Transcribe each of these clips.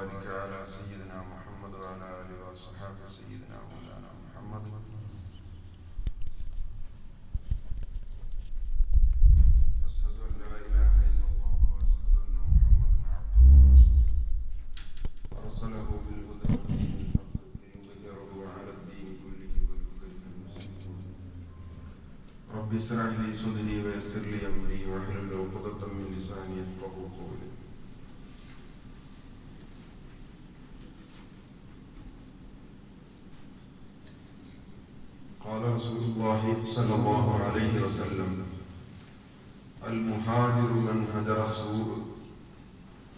وبارك على سيدنا محمد وعلى آله وصحبه سيدنا مولانا محمد. رسول الله صلى الله عليه وسلم المهاجر من هجر السوء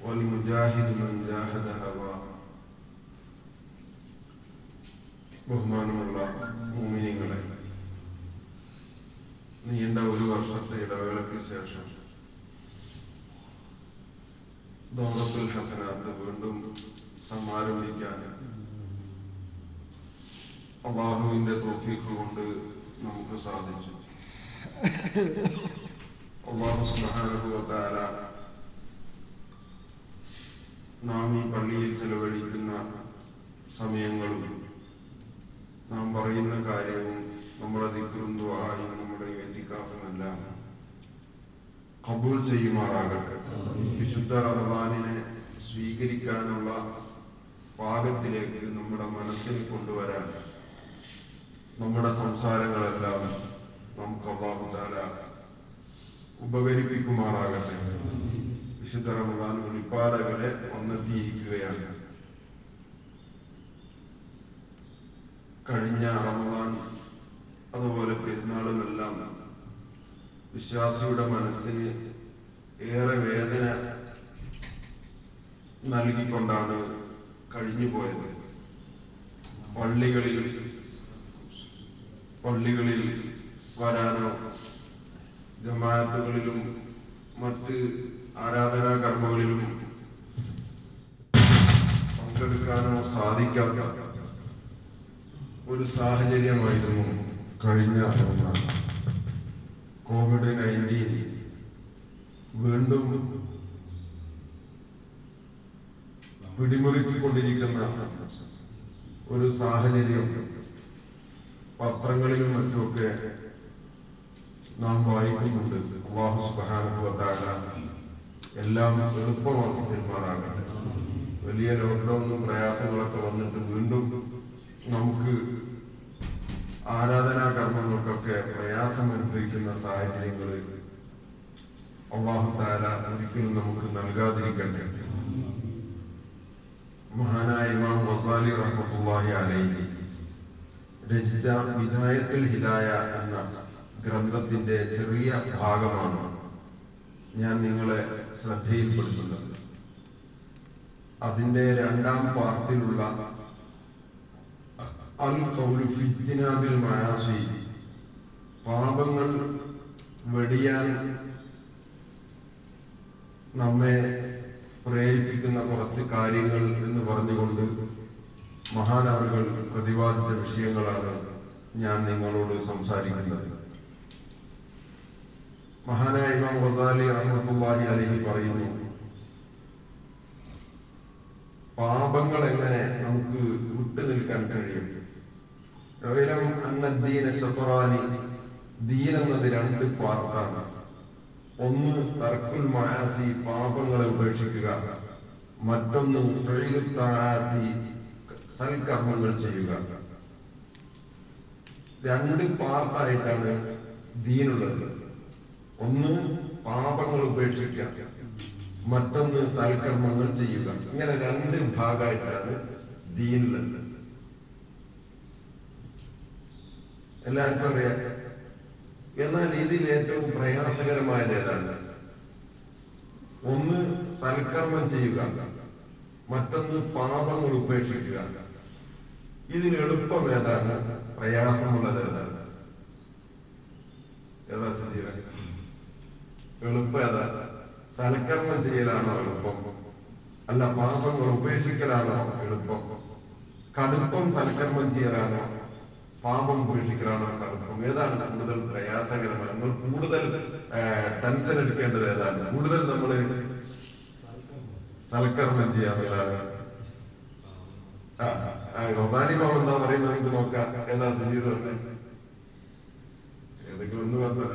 والمجاهد من جاهد هواه ബഹുമാനമുള്ള മൂമിനിങ്ങളെ നീണ്ട ഒരു വർഷത്തെ ഇടവേളയ്ക്ക് ശേഷം ദൗറത്തുൽ ഹസനാത്ത് വീണ്ടും സമാരംഭിക്കാൻ അള്ളാഹുവിന്റെ തോഫീക്ക് കൊണ്ട് നമുക്ക് സാധിച്ചു. അള്ളാഹു നാം ഈ പള്ളിയിൽ ചെലവഴിക്കുന്ന സമയങ്ങളും നാം പറയുന്ന കാര്യവും നമ്മുടെ ദിക്റും ദുആയും നമ്മുടെ എത്തിക്കാഫുമെല്ലാം കബൂൽ ചെയ്യുമാറാകട്ടെ. വിശുദ്ധ റഹ്മാനിനെ സ്വീകരിക്കാനുള്ള പാകത്തിലേക്ക് നമ്മുടെ മനസ്സിൽ കൊണ്ടുവരാൻ നമ്മുടെ സംസാരങ്ങളെല്ലാം നമുക്ക് അള്ളാഹു താല ഉപകരിപ്പിക്കുമാറാകട്ടെ. വിശുദ്ധ റമദാൻ ഉൽപാദകരെ വന്നെത്തിയിരിക്കുകയാണ്. കഴിഞ്ഞ റമദാൻ അതുപോലെ പെരുന്നാളുമെല്ലാം വിശ്വാസിയുടെ മനസ്സിന് ഏറെ വേദന നൽകിക്കൊണ്ടാണ് കഴിഞ്ഞു പോയത് പള്ളികളിൽ പള്ളികളിൽ വരാനോ ജമാഅത്തുകളിലും മറ്റ് ആരാധനാ കർമ്മങ്ങളിലും പങ്കെടുക്കാനോ സാധിക്കാത്ത ഒരു സാഹചര്യമായിരുന്നു കഴിഞ്ഞ. കോവിഡ് നയന്റീൻ വീണ്ടും പിടിമുറുക്കിക്കൊണ്ടിരിക്കുന്ന ഒരു സാഹചര്യം പത്രങ്ങളിലും മറ്റുമൊക്കെ നാം വായിക്കുന്നുണ്ട്. അള്ളാഹു തആല എല്ലാം എളുപ്പമാക്കി തീരുമാറാകട്ടെ. വലിയ ലോക്ക്ഡൌണും പ്രയാസങ്ങളൊക്കെ വന്നിട്ട് വീണ്ടും നമുക്ക് ആരാധനാ കർമ്മങ്ങൾക്കൊക്കെ പ്രയാസം അനുഭവിക്കുന്ന സാഹചര്യങ്ങൾ അള്ളാഹു താല ഒരിക്കലും നമുക്ക് നൽകാതിരിക്കട്ടെ. മഹാനായ ഇമാം വസാലി റഹ്മത്തുള്ളാഹി അലൈഹി രചിച്ച വിനായത്തിൽ ഹിദായ എന്ന ഗ്രന്ഥത്തിന്റെ ചെറിയ ഭാഗമാണ് ഞാൻ നിങ്ങളെ ശ്രദ്ധയിൽപ്പെടുത്തുന്നത്. അതിന്റെ രണ്ടാം പാർട്ടിലുള്ള അൽ കൗലു മആസി പാപങ്ങൾ വെടിയാൻ നമ്മെ പ്രേരിപ്പിക്കുന്ന കുറച്ച് കാര്യങ്ങൾ എന്ന് പറഞ്ഞുകൊണ്ട് മഹാനവറുകൾ പ്രതിപാദിച്ച വിഷയങ്ങളാണ് ഞാൻ നിങ്ങളോട് സംസാരിക്കുന്നത്. മഹാനായ ഇമാം ഗസാലി റഹ്മത്തുള്ളാഹി അലൈഹി പറയുന്നു പാപങ്ങൾ എങ്ങനെ നമുക്ക് വിട്ടു നിൽക്കാൻ കഴിയും ദീൻ എന്നത് രണ്ട് പാർട്ടാണ്. ഒന്ന് തർക്കുൽ മഹാസി പാപങ്ങളെ ഉപേക്ഷിക്കുക. മറ്റൊന്ന് സൽക്കർമ്മങ്ങൾ ചെയ്യുക. രണ്ട് പാർട്ടായിട്ടാണ് ദീനുള്ളത്. ഒന്ന് പാപങ്ങൾ ഉപേക്ഷിക്കുക. മറ്റൊന്ന് സൽക്കർമ്മങ്ങൾ ചെയ്യുക. ഇങ്ങനെ രണ്ട് ഭാഗമായിട്ടാണ് ദീനുള്ളത്. എല്ലാവർക്കും അറിയാം. എന്നാൽ ഇതിൽ ഏറ്റവും പ്രയാസകരമായത് ഏതാണ്? ഒന്ന് സൽക്കർമ്മം ചെയ്യുക. മറ്റൊന്ന് പാപങ്ങൾ ഉപേക്ഷിക്കുക. ഇതിന് എളുപ്പം ഏതാണ് പ്രയാസമുള്ളത് ഏതാണ്? ഏതാ സജീവ എളുപ്പം ഏതാ? സൽക്കർമ്മം ചെയ്യലാണോ എളുപ്പം? അല്ല പാപങ്ങൾ ഉപേക്ഷിക്കലാണോ എളുപ്പം? കടുപ്പം സൽക്കർമ്മം ചെയ്യലാണോ? പാപം ഉപേക്ഷിക്കലാണോ കടുപ്പം? ഏതാണ് കൂടുതൽ പ്രയാസകരമായി നമ്മൾ കൂടുതൽ ടെൻഷൻ എടുക്കേണ്ടത് ഏതാണ്? കൂടുതൽ നമ്മൾ സൽക്കർമ്മം. ചെയ്യാന്നുള്ളതാണ് ആ, ആ, റൊസാനി മാം എന്താ പറയുന്നത്? നമുക്ക് നോക്കാം. ഏതാ സുജീത് പറഞ്ഞത് ഏതൊക്കെ ഒന്ന് പറഞ്ഞു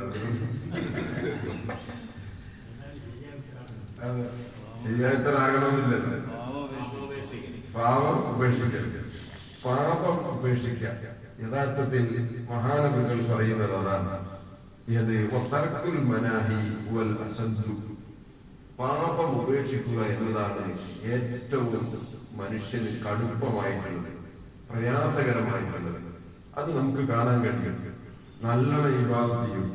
ശരിയായിത്തരാകണമെന്നില്ലല്ലോ പാപം ഉപേക്ഷിക്കരുത് പാപം ഉപേക്ഷിക്കുക യഥാർത്ഥത്തിൽ മഹാനവികൾ പറയുന്നത് അതാണ്. ഇത് ഒത്തർക്കുൽ മനാഹി വൽ അസദ്ദു. പാപം ഉപേക്ഷിക്കുക എന്നതാണ് ഏറ്റവും മനുഷ്യന് കടുപ്പമായിട്ടുള്ളത് പ്രയാസകരമായിട്ടുള്ളത്. അത് നമുക്ക് കാണാൻ കഴിയും. നല്ലോണം വിവാഹം ചെയ്യും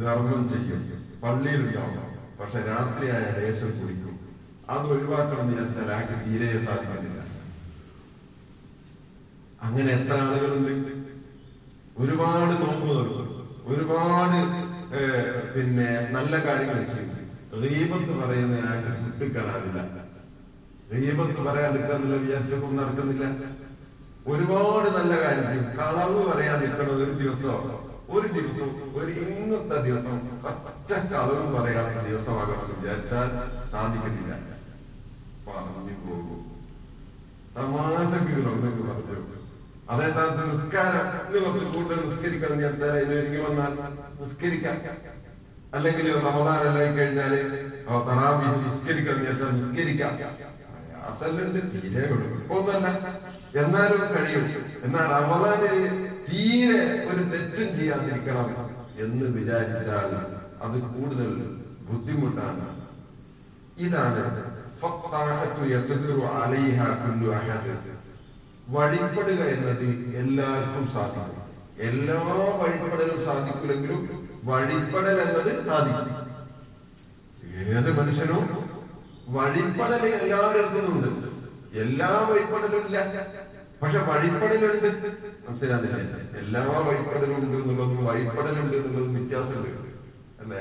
ധർമ്മം ചെയ്യും പള്ളിയിൽ പള്ളിയിലുണ്ടാവും പക്ഷെ രാത്രിയായ ലേശം കുടിക്കും അത് ഒഴിവാക്കണം എന്ന് വിചാരിച്ചാൽ ആൾക്ക് തീരെ സാധിക്കുന്നില്ല അങ്ങനെ എത്ര ആളുകളുണ്ട്? ഒരുപാട് നോമ്പ് ഒരുപാട് പിന്നെ നല്ല കാര്യങ്ങൾ ചെയ്യും. റീബത്ത് പറയുന്ന ആൾക്ക് വിട്ടുകളാനില്ല പറയാൻ പറയാണ്ടിരിക്കാന്നില്ല വിചാരിച്ചപ്പോൾ നടക്കുന്നില്ല. ഒരുപാട് നല്ല കാര്യം ചെയ്യും. കളവ് പറയാൻ നിൽക്കുന്നത് ഒരു ദിവസം ഒരു ദിവസം ഒരു ഇന്നത്തെ ദിവസം ഒറ്റ കളവും പറയാത്ത ദിവസമാകണമെന്ന് വിചാരിച്ചാൽ സാധിക്കുന്നില്ല പറഞ്ഞു പോകും. തമാശക്ക് ഒന്നെങ്കിൽ പറഞ്ഞു. അതേ സ്ഥാനത്ത് നിസ്കാരം. ഇന്ന് കുറച്ച് കൂടുതൽ നിസ്കരിക്കണം എന്ന് വന്നാൽ നിസ്കരിക്കാം. അല്ലെങ്കിൽ റമദാനെല്ലാം കഴിഞ്ഞാൽ തറാബി നിസ്കരിക്കണം എന്ന് വിചാരിച്ചാൽ നിസ്കരിക്കാം. അസലുണ്ട് തീരെ ഒന്നല്ല എന്നാലും കഴിയും. എന്നാൽ റമദാനിൽ തീരെ ഒരു തെറ്റും ചെയ്യാതിരിക്കണം എന്ന് വിചാരിച്ചാൽ അത് കൂടുതൽ ബുദ്ധിമുട്ടാണ്. ഇതാണ് വഴിപ്പെടുക എന്നത് എല്ലാവർക്കും സാധിക്കും. എല്ലാ വഴിപ്പെടലും സാധിക്കില്ലെങ്കിലും വഴിപ്പെടൽ എന്നത് സാധിക്കും. ഏത് മനുഷ്യനും വഴിപ്പെടൽ എല്ലാവരുടെ ഉണ്ട്. എല്ലാ വഴിപ്പടലും ഇല്ല. പക്ഷെ വഴിപ്പടലുണ്ട് മനസ്സിലാകുന്നില്ല? എല്ലാ വഴിപ്പടലും ഉണ്ട് എന്നുള്ളതും വഴിപ്പടലുണ്ട് എന്നുള്ളതും വ്യത്യാസമുണ്ട്. അല്ലേ?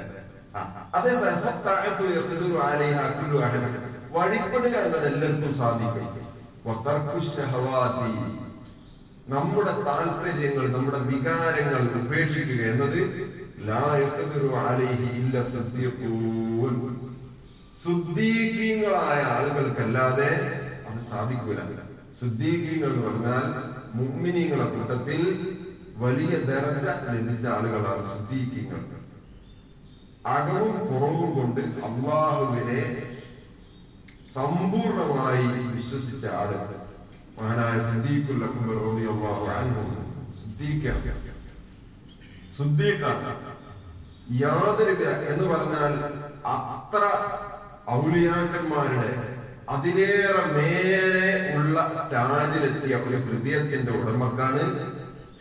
അതേ സത്താഴത്തു ഒരു അലൈഹ കുല്ലു അഹദ് വഴിപ്പെടുക എന്നത് എല്ലാവർക്കും സാധിക്കും. നമ്മുടെ താല്പര്യങ്ങൾ നമ്മുടെ വികാരങ്ങൾ ഉപേക്ഷിക്കുക എന്നത് ലാ യഖ്ദിറു അലൈഹി ഇല്ല സദ്യഖൂൻ ശുദ്ധീകീങ്ങളായ ആളുകൾക്കല്ലാതെ അത് സാധിക്കൂല. ശുദ്ധീകീങ്ങൾ എന്ന് പറഞ്ഞാൽ മുമ്മിനീങ്ങളെ കൂട്ടത്തിൽ വലിയ ദരജ ലഭിച്ച ആളുകളാണ് ശുദ്ധീകീങ്ങൾ അകവും പുറവും കൊണ്ട് അള്ളാഹുവിനെ സമ്പൂർണമായി വിശ്വസിച്ച ആളുകൾ മഹാനായ സിദ്ദീഖുൽ അക്ബർ യാതൊരു എന്ന് പറഞ്ഞാൽ അത്ര ഔലിയാക്കന്മാരുടെ അതിലേറെ മേലെ ഉള്ള സ്റ്റാജിലെത്തിയ ഒരു ഹൃദയത്തിന്റെ ഉടമക്കാണ്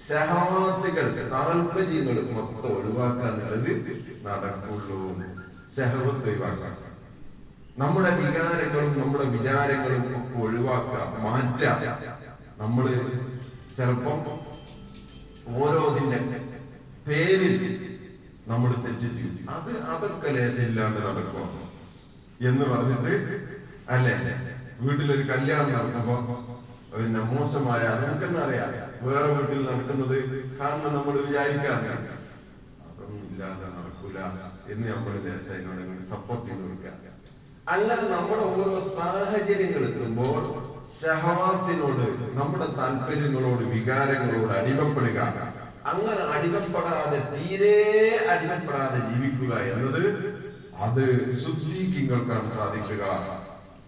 സഹവാത്തുകൾ താല്പര്യങ്ങൾ മൊത്തം ഒഴിവാക്കുക എന്നുള്ളത് നടക്കുള്ളൂ സഹവത്ത് ഒഴിവാക്കാം. നമ്മുടെ വികാരങ്ങളും നമ്മുടെ വിചാരങ്ങളും ഒക്കെ ഒഴിവാക്കുക മാറ്റാം. നമ്മൾ ചിലപ്പം ഓരോതിന്റെ പേരിൽ നമ്മൾ തെറ്റിച്ചു അത് അതൊക്കെ ലേശമില്ലാണ്ട് നടക്കുക എന്ന് പറഞ്ഞിട്ട് അല്ലേ? വീട്ടിലൊരു കല്യാണം നടന്നപ്പോ പിന്നെ മോശമായ നമുക്കെന്നറിയാം വേറെ വീട്ടിൽ നടക്കുന്നത് കാരണം നമ്മൾ വിചാരിക്കാറില്ല. അതൊന്നും ഇല്ലാതെ നടക്കൂല എന്ന് നമ്മൾ ദേശം സപ്പോർട്ട് ചെയ്ത് കൊടുക്കുക അങ്ങനെ നമ്മുടെ ഓരോ സാഹചര്യങ്ങൾ എത്തുമ്പോൾ ഷഹവാത്തിനോട് നമ്മുടെ താല്പര്യങ്ങളോട് വികാരങ്ങളോട് അടിമപ്പെടുക. അങ്ങനെ അടിമപ്പെടാതെ തീരെ അടിമപ്പെടാതെ ജീവിക്കുക എന്നത് അത് ശുദ്ധീകങ്ങൾക്കാണ് സാധിക്കുക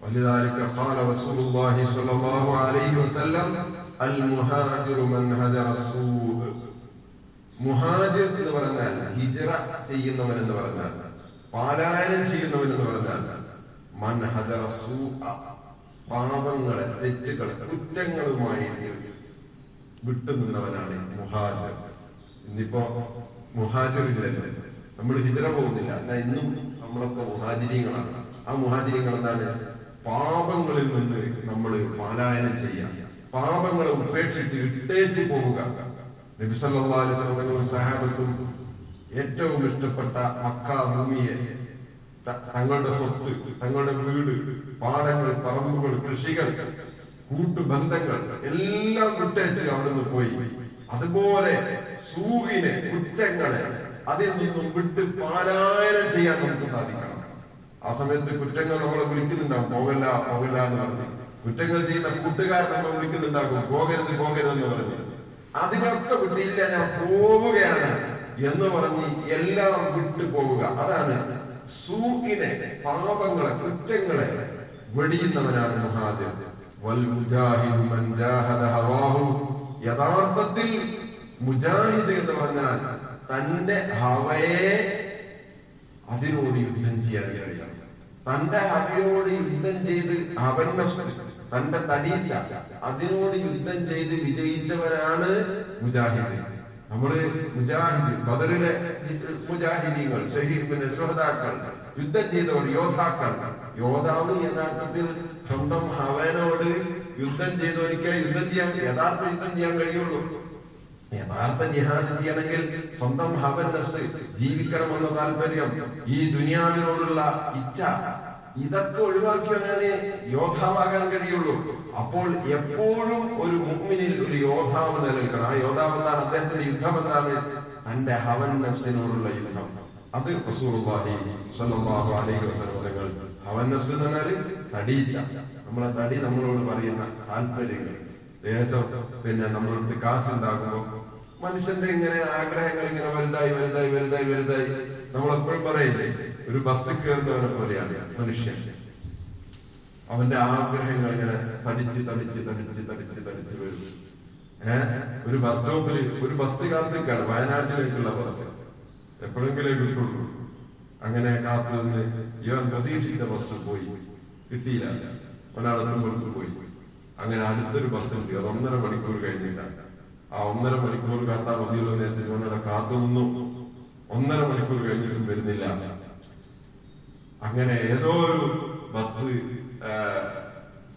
ولذلك قال رسول الله صلى الله عليه وسلم المهاجر من هجر السوء മുഹാജിർ എന്ന് പറഞ്ഞാൽ ഹിജറ ചെയ്യുന്നവൻ എന്ന് പറഞ്ഞാൽ പാലായനം ചെയ്യുന്നവൻ എന്ന് പറഞ്ഞാൽ മൻ ഹജറ സൂഅ, പാപങ്ങളെ തെറ്റുകളെ കുറ്റങ്ങളുമായി വിട്ടുനിന്നവനാണ് മുഹാജിർ ഇന്നിപ്പോ മുഹാജിറില്ലല്ലോ നമ്മൾ ഹിജറ പോകുന്നില്ല. എന്നാൽ ഇന്നും നമ്മളൊക്കെ മുഹാചിരിയങ്ങളാണ് ആ മുഹാചിരിയങ്ങൾ എന്താണ് പാപങ്ങളിൽ നിന്ന് നമ്മൾ പാലായനം ചെയ്യാം പാപങ്ങളെ ഉപേക്ഷിച്ച് വിട്ടേച്ച് പോവുക. നബി സല്ലല്ലാഹു അലൈഹി വസല്ലം സഹാബത്തും ഏറ്റവും ഇഷ്ടപ്പെട്ട മക്ക ഭൂമിയെ തങ്ങളുടെ സ്വത്ത് തങ്ങളുടെ വീട് പാടങ്ങൾ പറമ്പുകൾ കൃഷികൾ കൂട്ടുബന്ധങ്ങൾ എല്ലാം വിട്ടേച്ച് അവിടുന്ന് പോയി. അതുപോലെ സൂവിനെ കുറ്റങ്ങളെ അതിൽ നിന്നും വിട്ട് പാരായണം ചെയ്യാൻ നമുക്ക് സാധിക്കണം. ആ സമയത്ത് കുറ്റങ്ങൾ നമ്മളെ വിളിക്കുന്നുണ്ടാവും. പോകല്ല പോകല്ല എന്ന് പറഞ്ഞ്. കുറ്റങ്ങൾ ചെയ്യുന്ന കൂട്ടുകാർ നമ്മൾ വിളിക്കുന്നുണ്ടാകും. പോകരുത് പോകരുതെന്ന് പറഞ്ഞ്. അതിനൊക്കെ വിട്ടില്ല ഞാൻ പോവുകയാണ് എന്ന് പറഞ്ഞ് എല്ലാം വിട്ടു പോവുക. അതാണ് സൂക്കിനെ പാപങ്ങളെ കുറ്റങ്ങളെ വെടിയുന്നവനാണ് മഹാദേവൻ യഥാർത്ഥത്തിൽ മുജാഹിദ് എന്ന് പറഞ്ഞാൽ തന്റെ ഹവയെ അതിനോട് യുദ്ധം ചെയ്യാൻ കഴിയണം. തന്റെ ഹവയോട് യുദ്ധം ചെയ്ത് അവൻ തന്റെ തടീച്ച അതിനോട് യുദ്ധം ചെയ്ത് വിജയിച്ചവരാണ് മുജാഹിദ് നമ്മൾ മുജാഹിദ് ബദറിലെ മുജാഹിദീങ്ങൾ ഷഹീദ് ശ്രോതാക്കൾ യുദ്ധം ചെയ്തവർ യോദ്ധാക്കൾ. യോദ്ധാവ് യഥാർത്ഥത്തിൽ സ്വന്തം ഹവനോട് യുദ്ധം ചെയ്തവർക്ക് യുദ്ധം ചെയ്യാൻ യഥാർത്ഥ യുദ്ധം ചെയ്യാൻ കഴിയുള്ളൂ. യഥാർത്ഥ ജിഹാദ് ചെയ്യണമെങ്കിൽ സ്വന്തം ഹവൻ ജീവിക്കണമെന്ന താല്പര്യം ഈ ദുനിയാവിനോടുള്ള ഇച്ഛ. ഇതൊക്കെ ഒഴിവാക്കിയാലേ യോദ്ധാവാകാൻ കഴിയുള്ളൂ. അപ്പോൾ എപ്പോഴും ഒരു മുഗ്മിനിൽ ഒരു യോദ്ധാവ് നിലനിൽക്കണം. ആ യോദ്ധാവ് എന്താണ്? അദ്ദേഹത്തിന്റെ യുദ്ധം എന്താണ്? തന്റെ ഹവൻ നഫ്സിനോടുള്ള യുദ്ധം. അത് ഹവൻ നഫ്സ് എന്ന് പറഞ്ഞാൽ തടീച്ച നമ്മളെ തടി നമ്മളോട് പറയുന്ന താല്പര്യങ്ങൾ. ദേശം പിന്നെ നമ്മളടുത്ത് കാശ് ഉണ്ടാക്കുന്നു മനുഷ്യന്റെ ഇങ്ങനെ ആഗ്രഹങ്ങൾ ഇങ്ങനെ വലുതായി വലുതായി വലുതായി വലുതായി. നമ്മൾ എപ്പോഴും പറയില്ലേ ഒരു ബസ് കയറുന്നവനെ പോലെയാണ് മനുഷ്യൻ. അവന്റെ ആഗ്രഹങ്ങൾ ഇങ്ങനെ തടിച്ച് തടിച്ച് തടിച്ച് തടിച്ച് തടിച്ച് വരും. ഏഹ് ഒരു ബസ് സ്റ്റോപ്പിൽ ഒരു ബസ് കാത്തിക്കാണ് വയനാട്ടിലേക്കുള്ള ബസ്. എപ്പോഴെങ്കിലും കിട്ടുള്ളൂ. അങ്ങനെ കാത്തു നിന്ന് ഇവൻ പ്രതീക്ഷിച്ച ബസ് പോയി. കിട്ടിയില്ല. ഒരാളെത്തുമ്പോൾ പോയി. അങ്ങനെ അടുത്തൊരു ബസ് എത്തി അത് ഒന്നര മണിക്കൂർ കഴിഞ്ഞിട്ടാണ് ആ ഒന്നര മണിക്കൂർ കാത്താ മതിയല്ലോ എന്ന് വെച്ചാൽ ഇവനവിടെ കാത്തു നിന്നു ഒന്നര മണിക്കൂർ കഴിഞ്ഞിട്ടും വരുന്നില്ല. അങ്ങനെ ഏതോ ഒരു ബസ്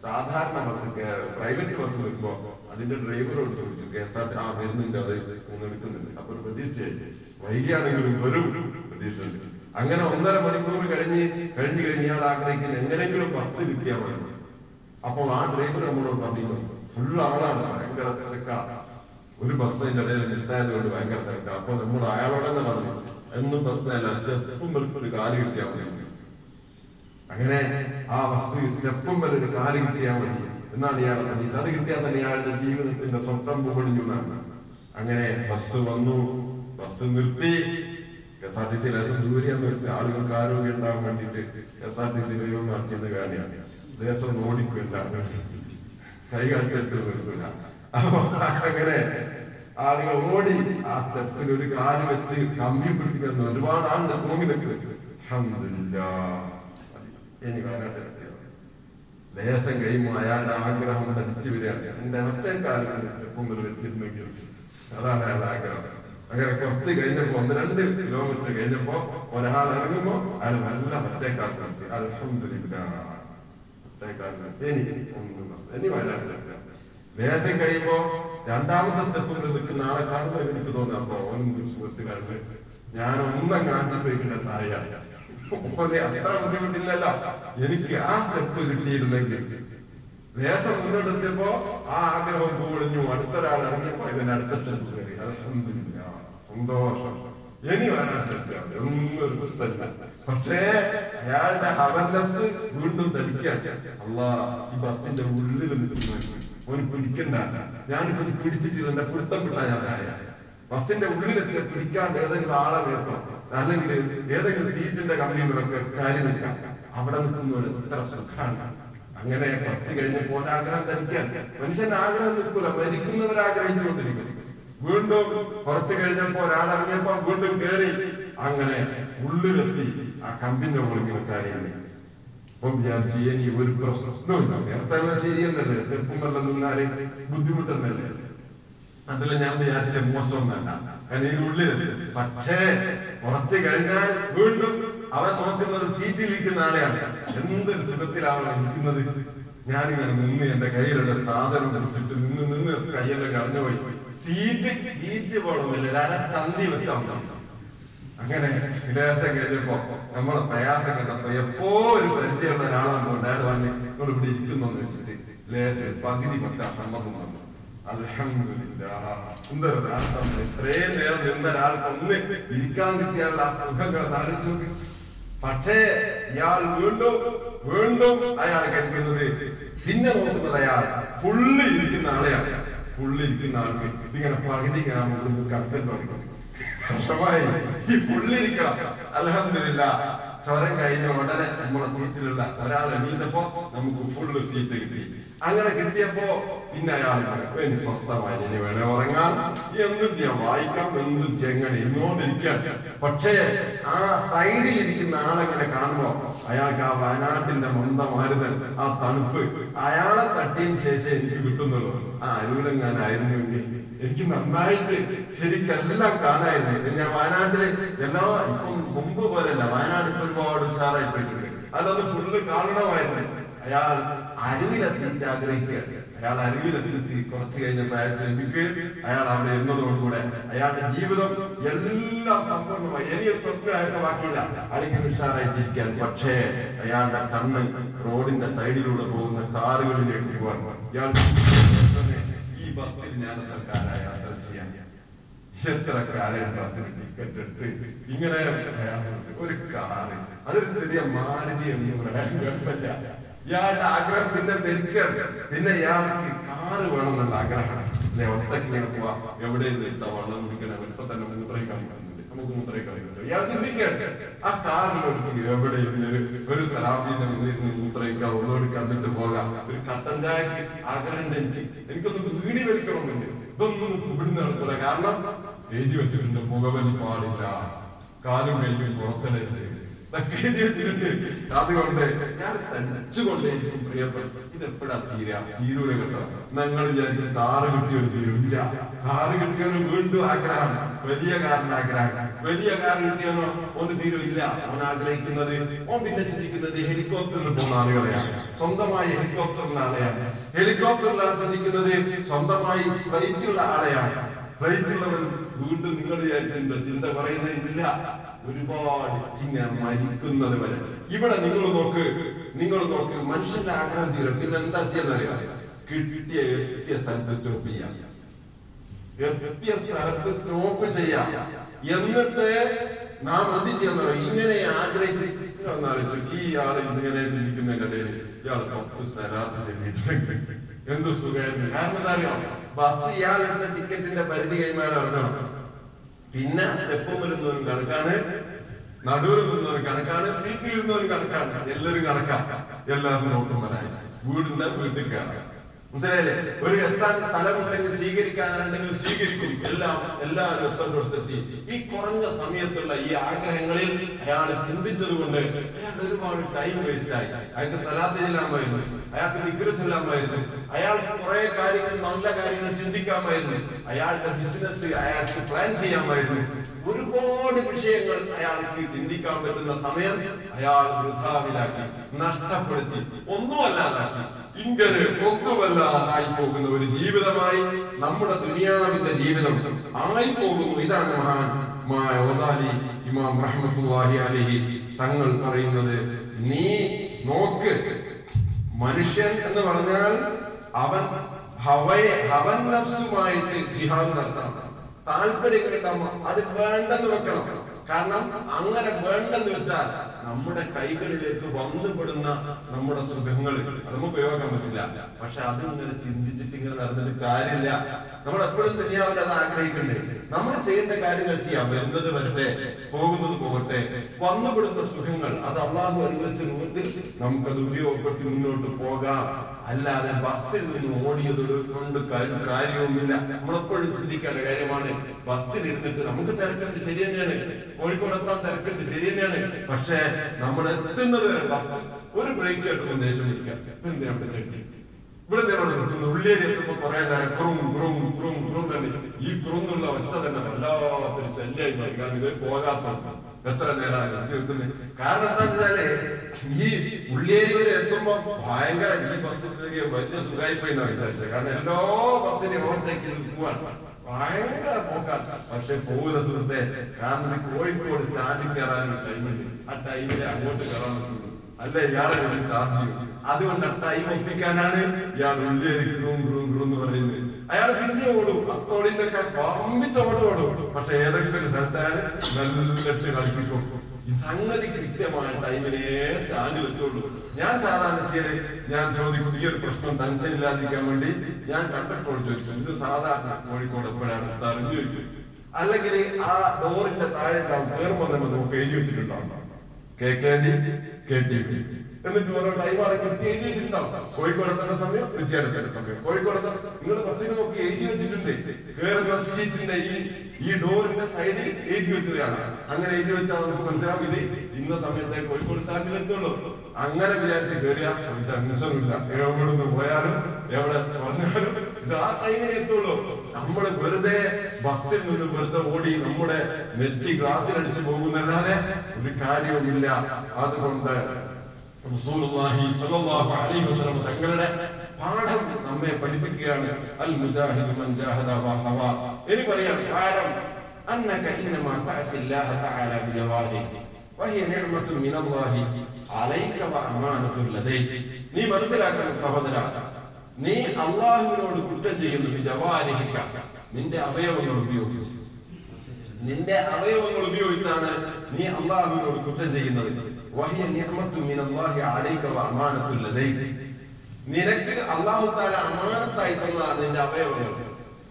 സാധാരണ ബസ് പ്രൈവറ്റ് ബസ് വരുമ്പോ അതിന്റെ ഡ്രൈവറോട് ചോദിച്ചു കെ എസ് ആർ ടി ആ വരുന്നുണ്ട്. അത് എടുക്കുന്നുണ്ട് അപ്പൊ ഒരു പ്രതീക്ഷയായി വൈകിയാണെങ്കിലും വരും പ്രതീക്ഷ. അങ്ങനെ ഒന്നര മണിക്കൂർ കഴിഞ്ഞ് കഴിഞ്ഞ് കഴിഞ്ഞ് ഇയാൾ ആഗ്രഹിക്കുന്ന എങ്ങനെങ്കിലും ബസ് കിട്ടിയാൽ മതി. അപ്പോൾ ആ ഡ്രൈവർ നമ്മളോട് പറഞ്ഞു ഫുൾ ആളാണ് ഭയങ്കര തിരക്ക. ഒരു ബസ് അതിന്റെ ഇടയിൽ മിസ്സായതുകൊണ്ട് ഭയങ്കര തിരക്ക. അപ്പൊ നമ്മൾ അയാളോട് തന്നെ പറഞ്ഞു എന്നും ബസ്സിനല്ല സ്റ്റെപ്പും വലുപ്പം ഒരു കാൽ കിട്ടിയാൽ മതി അങ്ങനെ ആ ബസ് സ്റ്റെപ്പും വരെ ഒരു കാൽ കിട്ടിയാൽ മതി. എന്നാണ് ഇയാൾ പ്രതീക്ഷ അത് കിട്ടിയാൽ തന്നെ ഇയാളുടെ ജീവിതത്തിന്റെ സ്വന്തം പൊടിഞ്ഞു എന്നാണ് അങ്ങനെ ബസ് വന്നു. ബസ് നിർത്തി. K S R T C license ദൂരെയാന്ന് നിർത്തി. ആളുകൾക്ക് ആരോഗ്യം ഉണ്ടാകാൻ വേണ്ടിയിട്ട് K S R T C ദൈവം മറിച്ചെന്ന് കാണിയാണ് ദേശം ഓടിക്കില്ല കൈ കണ്ടിട്ട് വരുന്നില്ല അപ്പൊ അങ്ങനെ ആളുകൾ ഓടി ആ സ്റ്റെപ്പിൽ ഒരു കാൽ വെച്ച് കമ്പി പിടിച്ച് കിടന്ന് ഒരുപാട് ആളുകൾ തൂങ്ങി നിൽക്കുന്നത്. ഇനി? ലേശം കഴിയുമ്പോൾ അയാളുടെ ആഗ്രഹം തടിച്ചു വരികയാണ് എന്റെ ഒറ്റ കാലം സ്റ്റെപ്പും വെച്ചിരുന്നെങ്കിൽ അതാണ് അയാളുടെ ആഗ്രഹം. അങ്ങനെ കുറച്ച് കഴിഞ്ഞപ്പോ ഒന്ന് രണ്ട് കിലോമീറ്റർ കഴിഞ്ഞപ്പോ ഒരാൾ ഇറങ്ങുമ്പോ അയാൾ നല്ല മറ്റേ കാൽ കളിച്ച് ഇനി വയനാട്ടിലെത്തില്ല ലേശം കഴിയുമ്പോ രണ്ടാമത്തെ സ്റ്റെപ്പ് നിൽക്കുന്ന ആളെ കാണുമ്പോ എനിക്ക് തോന്നുന്നു അപ്പൊ ഓനും സുഹൃത്തുക്കളുടെ ഞാൻ ഒന്നും കാഞ്ചി പോയിക്കില്ല തായ അത്ര ബുദ്ധിമുട്ടില്ലല്ലോ. എനിക്ക് ആ സ്റ്റെപ്പ് കിട്ടിയിരുന്നെങ്കിൽ വേഷം മുന്നോട്ടെത്തിയപ്പോ ആ ആഗ്രഹം പൊളിഞ്ഞു. അടുത്തൊരാൾ ഇറങ്ങിയപ്പോ ഇവൻ അടുത്ത സ്റ്റെപ്പ് കയറി. സന്തോഷം. ഇനി വയനാട്ടിലെത്തിയ ഒന്നും ഒരു പ്രശ്നമില്ല പക്ഷേ അയാളുടെ ഹവല്ലസ് വീണ്ടും ധരിക്കാൻ അള്ളാ ഈ ബസ്സിന്റെ ഉള്ളിൽ നിൽക്കുന്നു. ഓന് പിടിക്കണ്ട. ഞാനിപ്പോ പിടിച്ചിട്ടില്ല പിടുത്തം വിട്ടാ ഞാൻ ബസ്സിന്റെ ഉള്ളിലെത്തിയ പിടിക്കാണ്ട് ഏതെങ്കിലും ആളെ വേർത്തോ അല്ലെങ്കിൽ ഏതെങ്കിലും സീറ്റിന്റെ കമ്പിയുമൊക്കെ കാര്യം നിൽക്കാം. അവിടെ നിൽക്കുന്നവര് ഇത്ര ശ്രദ്ധാണ്. അങ്ങനെ കുറച്ച് കഴിഞ്ഞ് പോലെ ആഗ്രഹം ധരിക്കാൻ മനുഷ്യന്റെ ആഗ്രഹം നിൽക്കൂല. മരിക്കുന്നവർ ആഗ്രഹിച്ചുകൊണ്ടിരിക്കും വീണ്ടും കുറച്ച് കഴിഞ്ഞപ്പോ ഒരാൾ ഇറങ്ങിയപ്പോ വീണ്ടും കേറി. അങ്ങനെ ഉള്ളിലെത്തി ആ കമ്പിന്റെ മുകളിൽ ചാടിയാണ് അപ്പം വിചാരിച്ചു ഇനി ഒരു പ്രശ്നമില്ല നേരത്തെ എല്ലാം ശരിയെന്നല്ലേ? സ്റ്റെപ്പും വെള്ളം നിന്നാൽ ബുദ്ധിമുട്ടെന്നല്ലേ അതിൽ ഞാൻ വിചാരിച്ച മോശമൊന്നല്ല കാരണം ഉള്ളിൽ പക്ഷേ കുറച്ച് കഴിഞ്ഞാൽ വീണ്ടും അവൻ നോക്കുന്നത് സീറ്റിലിരിക്കുന്ന ആളെയാണ്. എന്തൊരു സുഖത്തിലാണ് ഇരിക്കുന്നത്. ഞാനിങ്ങനെ നിന്ന് എന്റെ കയ്യിലുള്ള സാധനം എടുത്തിട്ട് നിന്ന് നിന്ന് കയ്യെല്ലാം കടന്നുപോയി സീറ്റ് സീറ്റ് അങ്ങനെ വിലാസം കഴിഞ്ഞപ്പോ നമ്മളെ പ്രയാസം കണ്ടപ്പോ എപ്പോ ഒരു പരിചയമുള്ള ഒരാളാണ് അയാൾ വന്ന് നിങ്ങൾ ഇവിടെ ഇരിക്കുന്നു വെച്ചിട്ട് ലേശം പകുതി പറ്റ സമ്മതം വന്നു. ഇത്രയും നേരം നിന്ന ഒന്ന് ഇരിക്കാൻ കിട്ടിയാലുള്ള ആ സുഖങ്ങൾ ആലോചിച്ച്. പക്ഷേ ഇയാൾ വീണ്ടും വീണ്ടും അയാൾ കഴിക്കുന്നത് പിന്നെ നോക്കുന്നത് അയാൾ ഫുള്ള് ഇരിക്കുന്ന ആളെയാണ്. ഫുള്ള് ഇരിക്കുന്ന ആൾക്ക് ഇതിങ്ങനെ പകുതി കാണുമ്പോൾ കടച്ചു തുടങ്ങും. കഷ്ടമായി ഈ ഫുള്ള് ഇരിക്കണം. അലഹമില്ല ചുരം കഴിഞ്ഞ ഉടനെ നമ്മുടെ സീറ്റിലുള്ള ഒരാൾ എണീറ്റപ്പോ നമുക്ക് ഫുള്ള് സീറ്റ് കിട്ടി. അങ്ങനെ കിട്ടിയപ്പോ പിന്നെ അയാൾ ഇനി സ്വസ്ഥമായി ഇനി വേണേ ഉറങ്ങാം. എന്തും ചെയ്യാം. വായിക്കാം എന്തും ചെയ്യാം. ഇങ്ങനെ ഇരുന്നോണ്ടിരിക്കാൻ പക്ഷേ ആ സൈഡിൽ ഇരിക്കുന്ന ആളെങ്ങനെ കാണുമ്പോ അയാൾക്ക് ആ വയനാട്ടിന്റെ മന്ദമാരുതൻ ആ തണുപ്പ്. അയാളെ തട്ടിയതിന് ശേഷം എനിക്ക് കിട്ടുന്നുള്ളൂ. ആ അരുവിലെങ്ങാനായിരുന്നുവെങ്കിൽ എനിക്ക് നന്നായിട്ട് ശരിക്കെല്ലാം കാണായിരുന്നു. ഇത് ഞാൻ വയനാട്ടിൽ എല്ലാ ഇപ്പം മുമ്പ് പോലെയല്ല വയനാട് ഇപ്പൊ ഒരുപാട് ഉഷാറായി പോയിട്ടുണ്ട് അതൊന്ന് ഫുള്ള് കാണണമായിരുന്നു. അയാൾ അരുവിൽ അസിസ്റ്റ് ആഗ്രഹിക്കുക. അയാൾ അരുവിൽ അസിസ്റ്റ് കുറച്ച് കഴിഞ്ഞപ്പോ അയാൾ ലഭിക്കുകയും അയാൾ അവിടെ ഇരുന്നതോടുകൂടെ അയാളുടെ ജീവിതം എല്ലാം സമ്പൂർണമായി. എനിക്ക് സ്വപ്നമായിട്ട് ബാക്കിയില്ല. അല്ലെങ്കിൽ ഉഷാറായിട്ടിരിക്കാൻ. പക്ഷേ അയാളുടെ കണ്ണ് റോഡിന്റെ സൈഡിലൂടെ പോകുന്ന കാറുകളിലേക്ക് പോകാൻ ഇയാൾ ബസ്സിൽ ഞാൻ യാത്ര ചെയ്യാൻ എത്ര കാലം എടുത്ത് ഇങ്ങനെ. ഒരു കാറ് അതൊരു ചെറിയ മാരുതി എന്ന് പറയാൻ ഇയാളുടെ പിന്നെ പെരുക്കാണ് പിന്നെ ഇയാൾക്ക് കാറ് വേണമെന്നുള്ള ആഗ്രഹമാണ് അല്ലെ ഒറ്റയ്ക്ക് ഇങ്ങനെ പോവാ എവിടെ നിർത്താം വെള്ളം കുടിക്കണം ഇപ്പൊ തന്നെ മൂത്രയിക്കാൻ നമുക്ക് മൂത്രയിക്കാൻ പറ്റും ഇയാൾ ചിന്തിക്കുകയാണ് ആ കാറിലൊരു എവിടെ ഒരു സലാബിന്റെ മുന്നിൽ ഇരുന്ന് മൂത്രയിക്കാം ഒന്നോട് കണ്ടിട്ട് പോകാം. ഒരു കട്ടൻ ചായക്ക് ആഗ്രഹം എനിക്ക് എനിക്കൊന്ന് വീടി വലിക്കണമെന്നുണ്ട് ഇതൊന്നും ഇവിടുന്ന് നടക്കില്ല കാരണം എഴുതി വെച്ചിട്ടുണ്ട് പുകവലി പാടില്ല. കാലും കൈയും പുറത്തിടരുത് ഇതൊക്കെ എഴുതി വെച്ചിട്ടുണ്ട്. അതുകൊണ്ട് ഞാൻ തനിച്ചുകൊണ്ടേയിരിക്കും പ്രിയപ്പെട്ട ഇത് എപ്പോഴാ തീരാ? തീരൂല കേട്ടോ. ഞങ്ങൾ വിചാരിക്കും കാറ് കിട്ടിയൊരു ഇല്ല. കാറ് കിട്ടിയൊരു വീണ്ടും ആഗ്രഹമാണ് വലിയ കാറിന്റെ ആഗ്രഹം വലിയ കാർ കിട്ടിയെന്നോ ഒന്ന് ഇല്ല. അവൻ ആഗ്രഹിക്കുന്നത് ഓൻ പിന്നെ ചിന്തിക്കുന്നത് ഹെലികോപ്റ്ററിൽ പോകുന്ന ആളുകളെയാണ്. സ്വന്തമായി ഹെലികോപ്റ്ററിലുള്ള ആളെയാണ്. ഹെലികോപ്റ്ററിലാണ് ചിന്തിക്കുന്നത് സ്വന്തമായി ഫ്ലൈറ്റുള്ള ആളെയാണ്. ഫ്ലൈറ്റുള്ളവൻ വീണ്ടും നിങ്ങൾ വിചാരിക്കുന്നുണ്ടോ? ചിന്ത പറയുന്നില്ല ഒരുപാട് ഇങ്ങനെ മരിക്കുന്നത് വരെ. ഇവിടെ നിങ്ങൾ നോക്ക്. നിങ്ങൾ നോക്കി മനുഷ്യന്റെ ആഗ്രഹം തീരും. പിന്നെ എന്താ ചെയ്യുന്നറിയാം? കിട്ടിയ എത്തിയ സ്ഥലത്ത് സ്റ്റോപ്പ് ചെയ്യാം. എത്തിയ സ്ഥലത്ത് സ്റ്റോപ്പ് ചെയ്യാം. എന്നിട്ട് നാം എന്ത് ചെയ്യുന്ന ഇങ്ങനെ ആഗ്രഹിച്ചു ഈ ആൾ ഇങ്ങനെ ഇരിക്കുന്ന കഥയിൽ ഇയാൾ സ്ഥലത്ത് എന്ത് സുഖമായിരുന്നു? കാരണം എന്താ ബസ് ഇയാളെടുത്ത ടിക്കറ്റിന്റെ പരിധി കഴിയുമ്പോൾ ഇറങ്ങണം. പിന്നെ സ്റ്റെപ്പ് വരുന്നവരും കണക്കാണ് നടുവിൽ ഒരു കണക്കാണ് സീറ്റിൽ ഒരു കണക്കാണ്. എല്ലാവരും കണക്കാ. എല്ലാവരും നോക്കുമ്പോഴായി വീടിന്റെ വീട്ടിൽ കയറാം. മനസ്സിലായില്ലേ? ഒരു എത്താൻ സ്ഥലമുണ്ടെങ്കിൽ സ്വീകരിക്കാനുണ്ടെങ്കിൽ സ്വീകരിക്കും. എല്ലാം എല്ലാവരും എത്തം കൊടുത്തെത്തി ഈ കുറഞ്ഞ സമയത്തുള്ള ഈ ആഗ്രഹങ്ങളിൽ അയാൾ ചിന്തിച്ചത് കൊണ്ട് അയാൾ ഒരുപാട് ടൈം വേസ്റ്റ് ആയി. അയാൾക്ക് സലാത്ത് ചെല്ലാമായിരുന്നു. അയാൾക്ക് നിഗ്ര ചൊല്ലാമായിരുന്നു. അയാൾക്ക് കുറെ കാര്യങ്ങൾ നല്ല കാര്യങ്ങൾ ചിന്തിക്കാമായിരുന്നു. അയാളുടെ ബിസിനസ് അയാൾക്ക് പ്ലാൻ ചെയ്യാമായിരുന്നു. ഒരുപാട് വിഷയങ്ങൾ അയാൾക്ക് ചിന്തിക്കാൻ പറ്റുന്ന സമയം അയാൾ വൃഥാവിലാക്കി നഷ്ടപ്പെടുത്തി ഒന്നുമല്ലാതാക്കി. ഇങ്ങനെ ഒന്നുമല്ലാതായി പോകുന്ന ഒരു ജീവിതമായി നമ്മുടെ ദുനിയാവിന്റെ ജീവിതം ആയി പോകുന്നു ഇതാണ് മഹാൻ ഓസാലി ഇമാം റഹ്മത്തുള്ളാഹി അലൈഹി. തങ്ങൾ പറയുന്നത് നീ നോക്ക് മനുഷ്യൻ എന്ന് പറഞ്ഞാൽ അവൻ ഹവയെ ഹവൻ നഫ്സുമായിട്ട് ജിഹാദ് നടത്തണം താല്പര്യങ്ങളുണ്ടാവുമ്പോ അത് വേണ്ടെന്ന് വെക്കണം. കാരണം അങ്ങനെ വേണ്ടെന്ന് വെച്ചാൽ നമ്മുടെ കൈകളിലേക്ക് വന്നുപെടുന്ന നമ്മുടെ സുഖങ്ങൾ അത് നമുക്ക് ഉപയോഗിക്കാൻ പറ്റില്ല. പക്ഷെ അതിങ്ങനെ ചിന്തിച്ചിട്ട് ഇങ്ങനെ നടന്നിട്ട് കാര്യമില്ല. നമ്മൾ എപ്പോഴും ദുനിയാവിൽ അത് ആഗ്രഹിക്കണ്ടേ? നമ്മൾ ചെയ്യേണ്ട കാര്യങ്ങൾ ചെയ്യാം. വരുന്നത് വരട്ടെ പോകുന്നത് പോകട്ടെ. വന്നുപെടുന്ന സുഖങ്ങൾ അത് അള്ളാഹു അനുവദിച്ച രൂപത്തിൽ നമുക്കത് ഉപയോഗപ്പെട്ട് മുന്നോട്ട് പോകാം. അല്ലാതെ ബസ്സിൽ നിന്ന് ഓടിയത് കൊണ്ട് കാര്യമൊന്നുമില്ല നമ്മളെപ്പോഴും ചിന്തിക്കേണ്ട കാര്യമാണ് ബസ്സിൽ ഇരുന്നിട്ട് നമുക്ക് തിരക്കുണ്ട് ശരി തന്നെയാണ്. കോഴിക്കോട് എത്താൻ തിരക്കുണ്ട് ശരി തന്നെയാണ്. പക്ഷേ നമ്മൾ എത്തുന്നത് ബസ് ഒരു ബ്രേക്ക് കേട്ടുമ്പോൾ ദേശം എന്തിനാണ് ചെട്ടി ഇവിടെ നിന്നോട് നിൽക്കുന്നു. ഉള്ളിയിൽ എത്തുമ്പോ കുറെ നേരം ക്രും ക്രും ക്രും ക്രും തന്നെ ഈ ക്രുന്നുള്ള ഒച്ച തന്നെ വല്ലാത്തൊരു ശല്യമായി മാറി. കാരണം ഇത് പോകാത്ത എത്ര നേരം നിർത്തി വെക്കുന്നത് കാരണം എന്താണെന്ന് വെച്ചാൽ ഈ ഉള്ളിയേരി വരെ എത്തുമ്പോ ഭയങ്കര ഈ ബസ് വലിയ സുഖമായി പോയി വിചാരിച്ചത്. കാരണം എല്ലാ ബസ്സിനെ ഓവർടേക്ക് പോവാണ്. ഭയങ്കര പോക്കാണ് പക്ഷെ പോകുന്ന സുഹൃത്തെ കാരണം കോഴിക്കോട് സ്റ്റാൻഡിൽ കയറാനുള്ള ടൈമുണ്ട് ആ ടൈമിൽ അങ്ങോട്ട് കയറാൻ പറ്റുള്ളൂ. അല്ല? ഇയാളെ വേണ്ടി ചാർജ് ചെയ്യും അതുകൊണ്ട് ടൈം ഒപ്പിക്കാനാണ് ഇയാൾ ഉള്ളിയേരി ഗ്രൂം ഗ്രൂം ഗ്രൂം എന്ന് പറയുന്നത്. അയാൾ പിന്നെ ഓടും. അത്തോളിന്റെ ഒക്കെ പമ്പിച്ച് ഓടും പക്ഷെ ഏതെങ്കിലും ഒരു സ്ഥലത്ത് അയാൾ നല്ലിട്ട് കളിപ്പിക്കും സംഗതി കൃത്യമായ ടൈമിനെ സ്റ്റാൻഡ് വെച്ചോളൂ ഞാൻ സാധാരണ ചെയ്യൽ ഞാൻ ചോദിക്കും ഈ ഒരു പ്രശ്നം ടെൻഷൻ വേണ്ടി ഞാൻ കണ്ടക്ടറോട് ചോദിക്കും ഇത് സാധാരണ കോഴിക്കോട് എപ്പോഴാണ്? എത്താറെന്ന് ചോദിക്കും. അല്ലെങ്കിൽ ആ ഡോറിന്റെ താഴെ കയറുമ്പോൾ തന്നെ നമുക്ക് എഴുതി വെച്ചിട്ടുണ്ടാവും. കെ കേട്ടി എന്നിട്ട് ഓരോ ടൈം അടക്കി എഴുതി വെച്ചിട്ടുണ്ടാവും. കോഴിക്കോട് എത്തേണ്ട സമയം കുറ്റിയാടെത്തേണ്ട സമയം. കോഴിക്കോട് നിങ്ങൾ ബസ്സിൽ നോക്കി എഴുതി വെച്ചിട്ടുണ്ട്. ഈ ഈ ഡോറിന്റെ സൈഡിൽ എഴുതി വെച്ചതാണ്. അങ്ങനെ എഴുതി വെച്ചാൽ നമുക്ക് മനസ്സിലാവും ഇത് ഇന്ന സമയത്തെ കോഴിക്കോട് സ്റ്റാൻഡിൽ എത്തുള്ളൂ. അങ്ങനെ വിചാരിച്ച് കയറിയ ഒരു ടെൻഷനും ഇല്ല. എവിടെ നിന്ന് പോയാലും എവിടെ പറഞ്ഞാലും ആ ടൈമിനെ എത്തുള്ളൂ. നമ്മൾ വെറുതെ ബസ്സിൽ നിന്ന് വെറുതെ ഓടി നമ്മുടെ നെറ്റി ഗ്ലാസ്സിൽ അടിച്ചു പോകുന്നല്ലാതെ ഒരു കാര്യവുമില്ല. അതുകൊണ്ട് തങ്ങളുടെ പാഠം നമ്മെ പഠിപ്പിക്കുകയാണ്. അൽ മുജാഹിദ് മൻ ജാഹദ വഹവ ഇനി പറയാം കാരണം അന്നക ഇന്നമാ തഅസില്ലാഹ തആല ബിജവാരി. വഹിയ നിഅമത്തു മിനല്ലാഹി അലൈക വഅമാനത്തു ലദൈ. നീ മനസ്സിലാക്കണം സഹോദര. നീ അള്ളാഹുവിനോട് കുറ്റം ചെയ്യുന്നു ബിജവാരിഹിക നിന്റെ അവയവങ്ങൾ ഉപയോഗിച്ചു. നിന്റെ അവയവങ്ങൾ ഉപയോഗിച്ചാണ് നീ അള്ളാഹുവിനോട് കുറ്റം ചെയ്യുന്നത്. നിനക്ക് അള്ളാഹു താല അമാനത്തായി തന്നതാണ് നിന്റെ അവയവങ്ങൾ.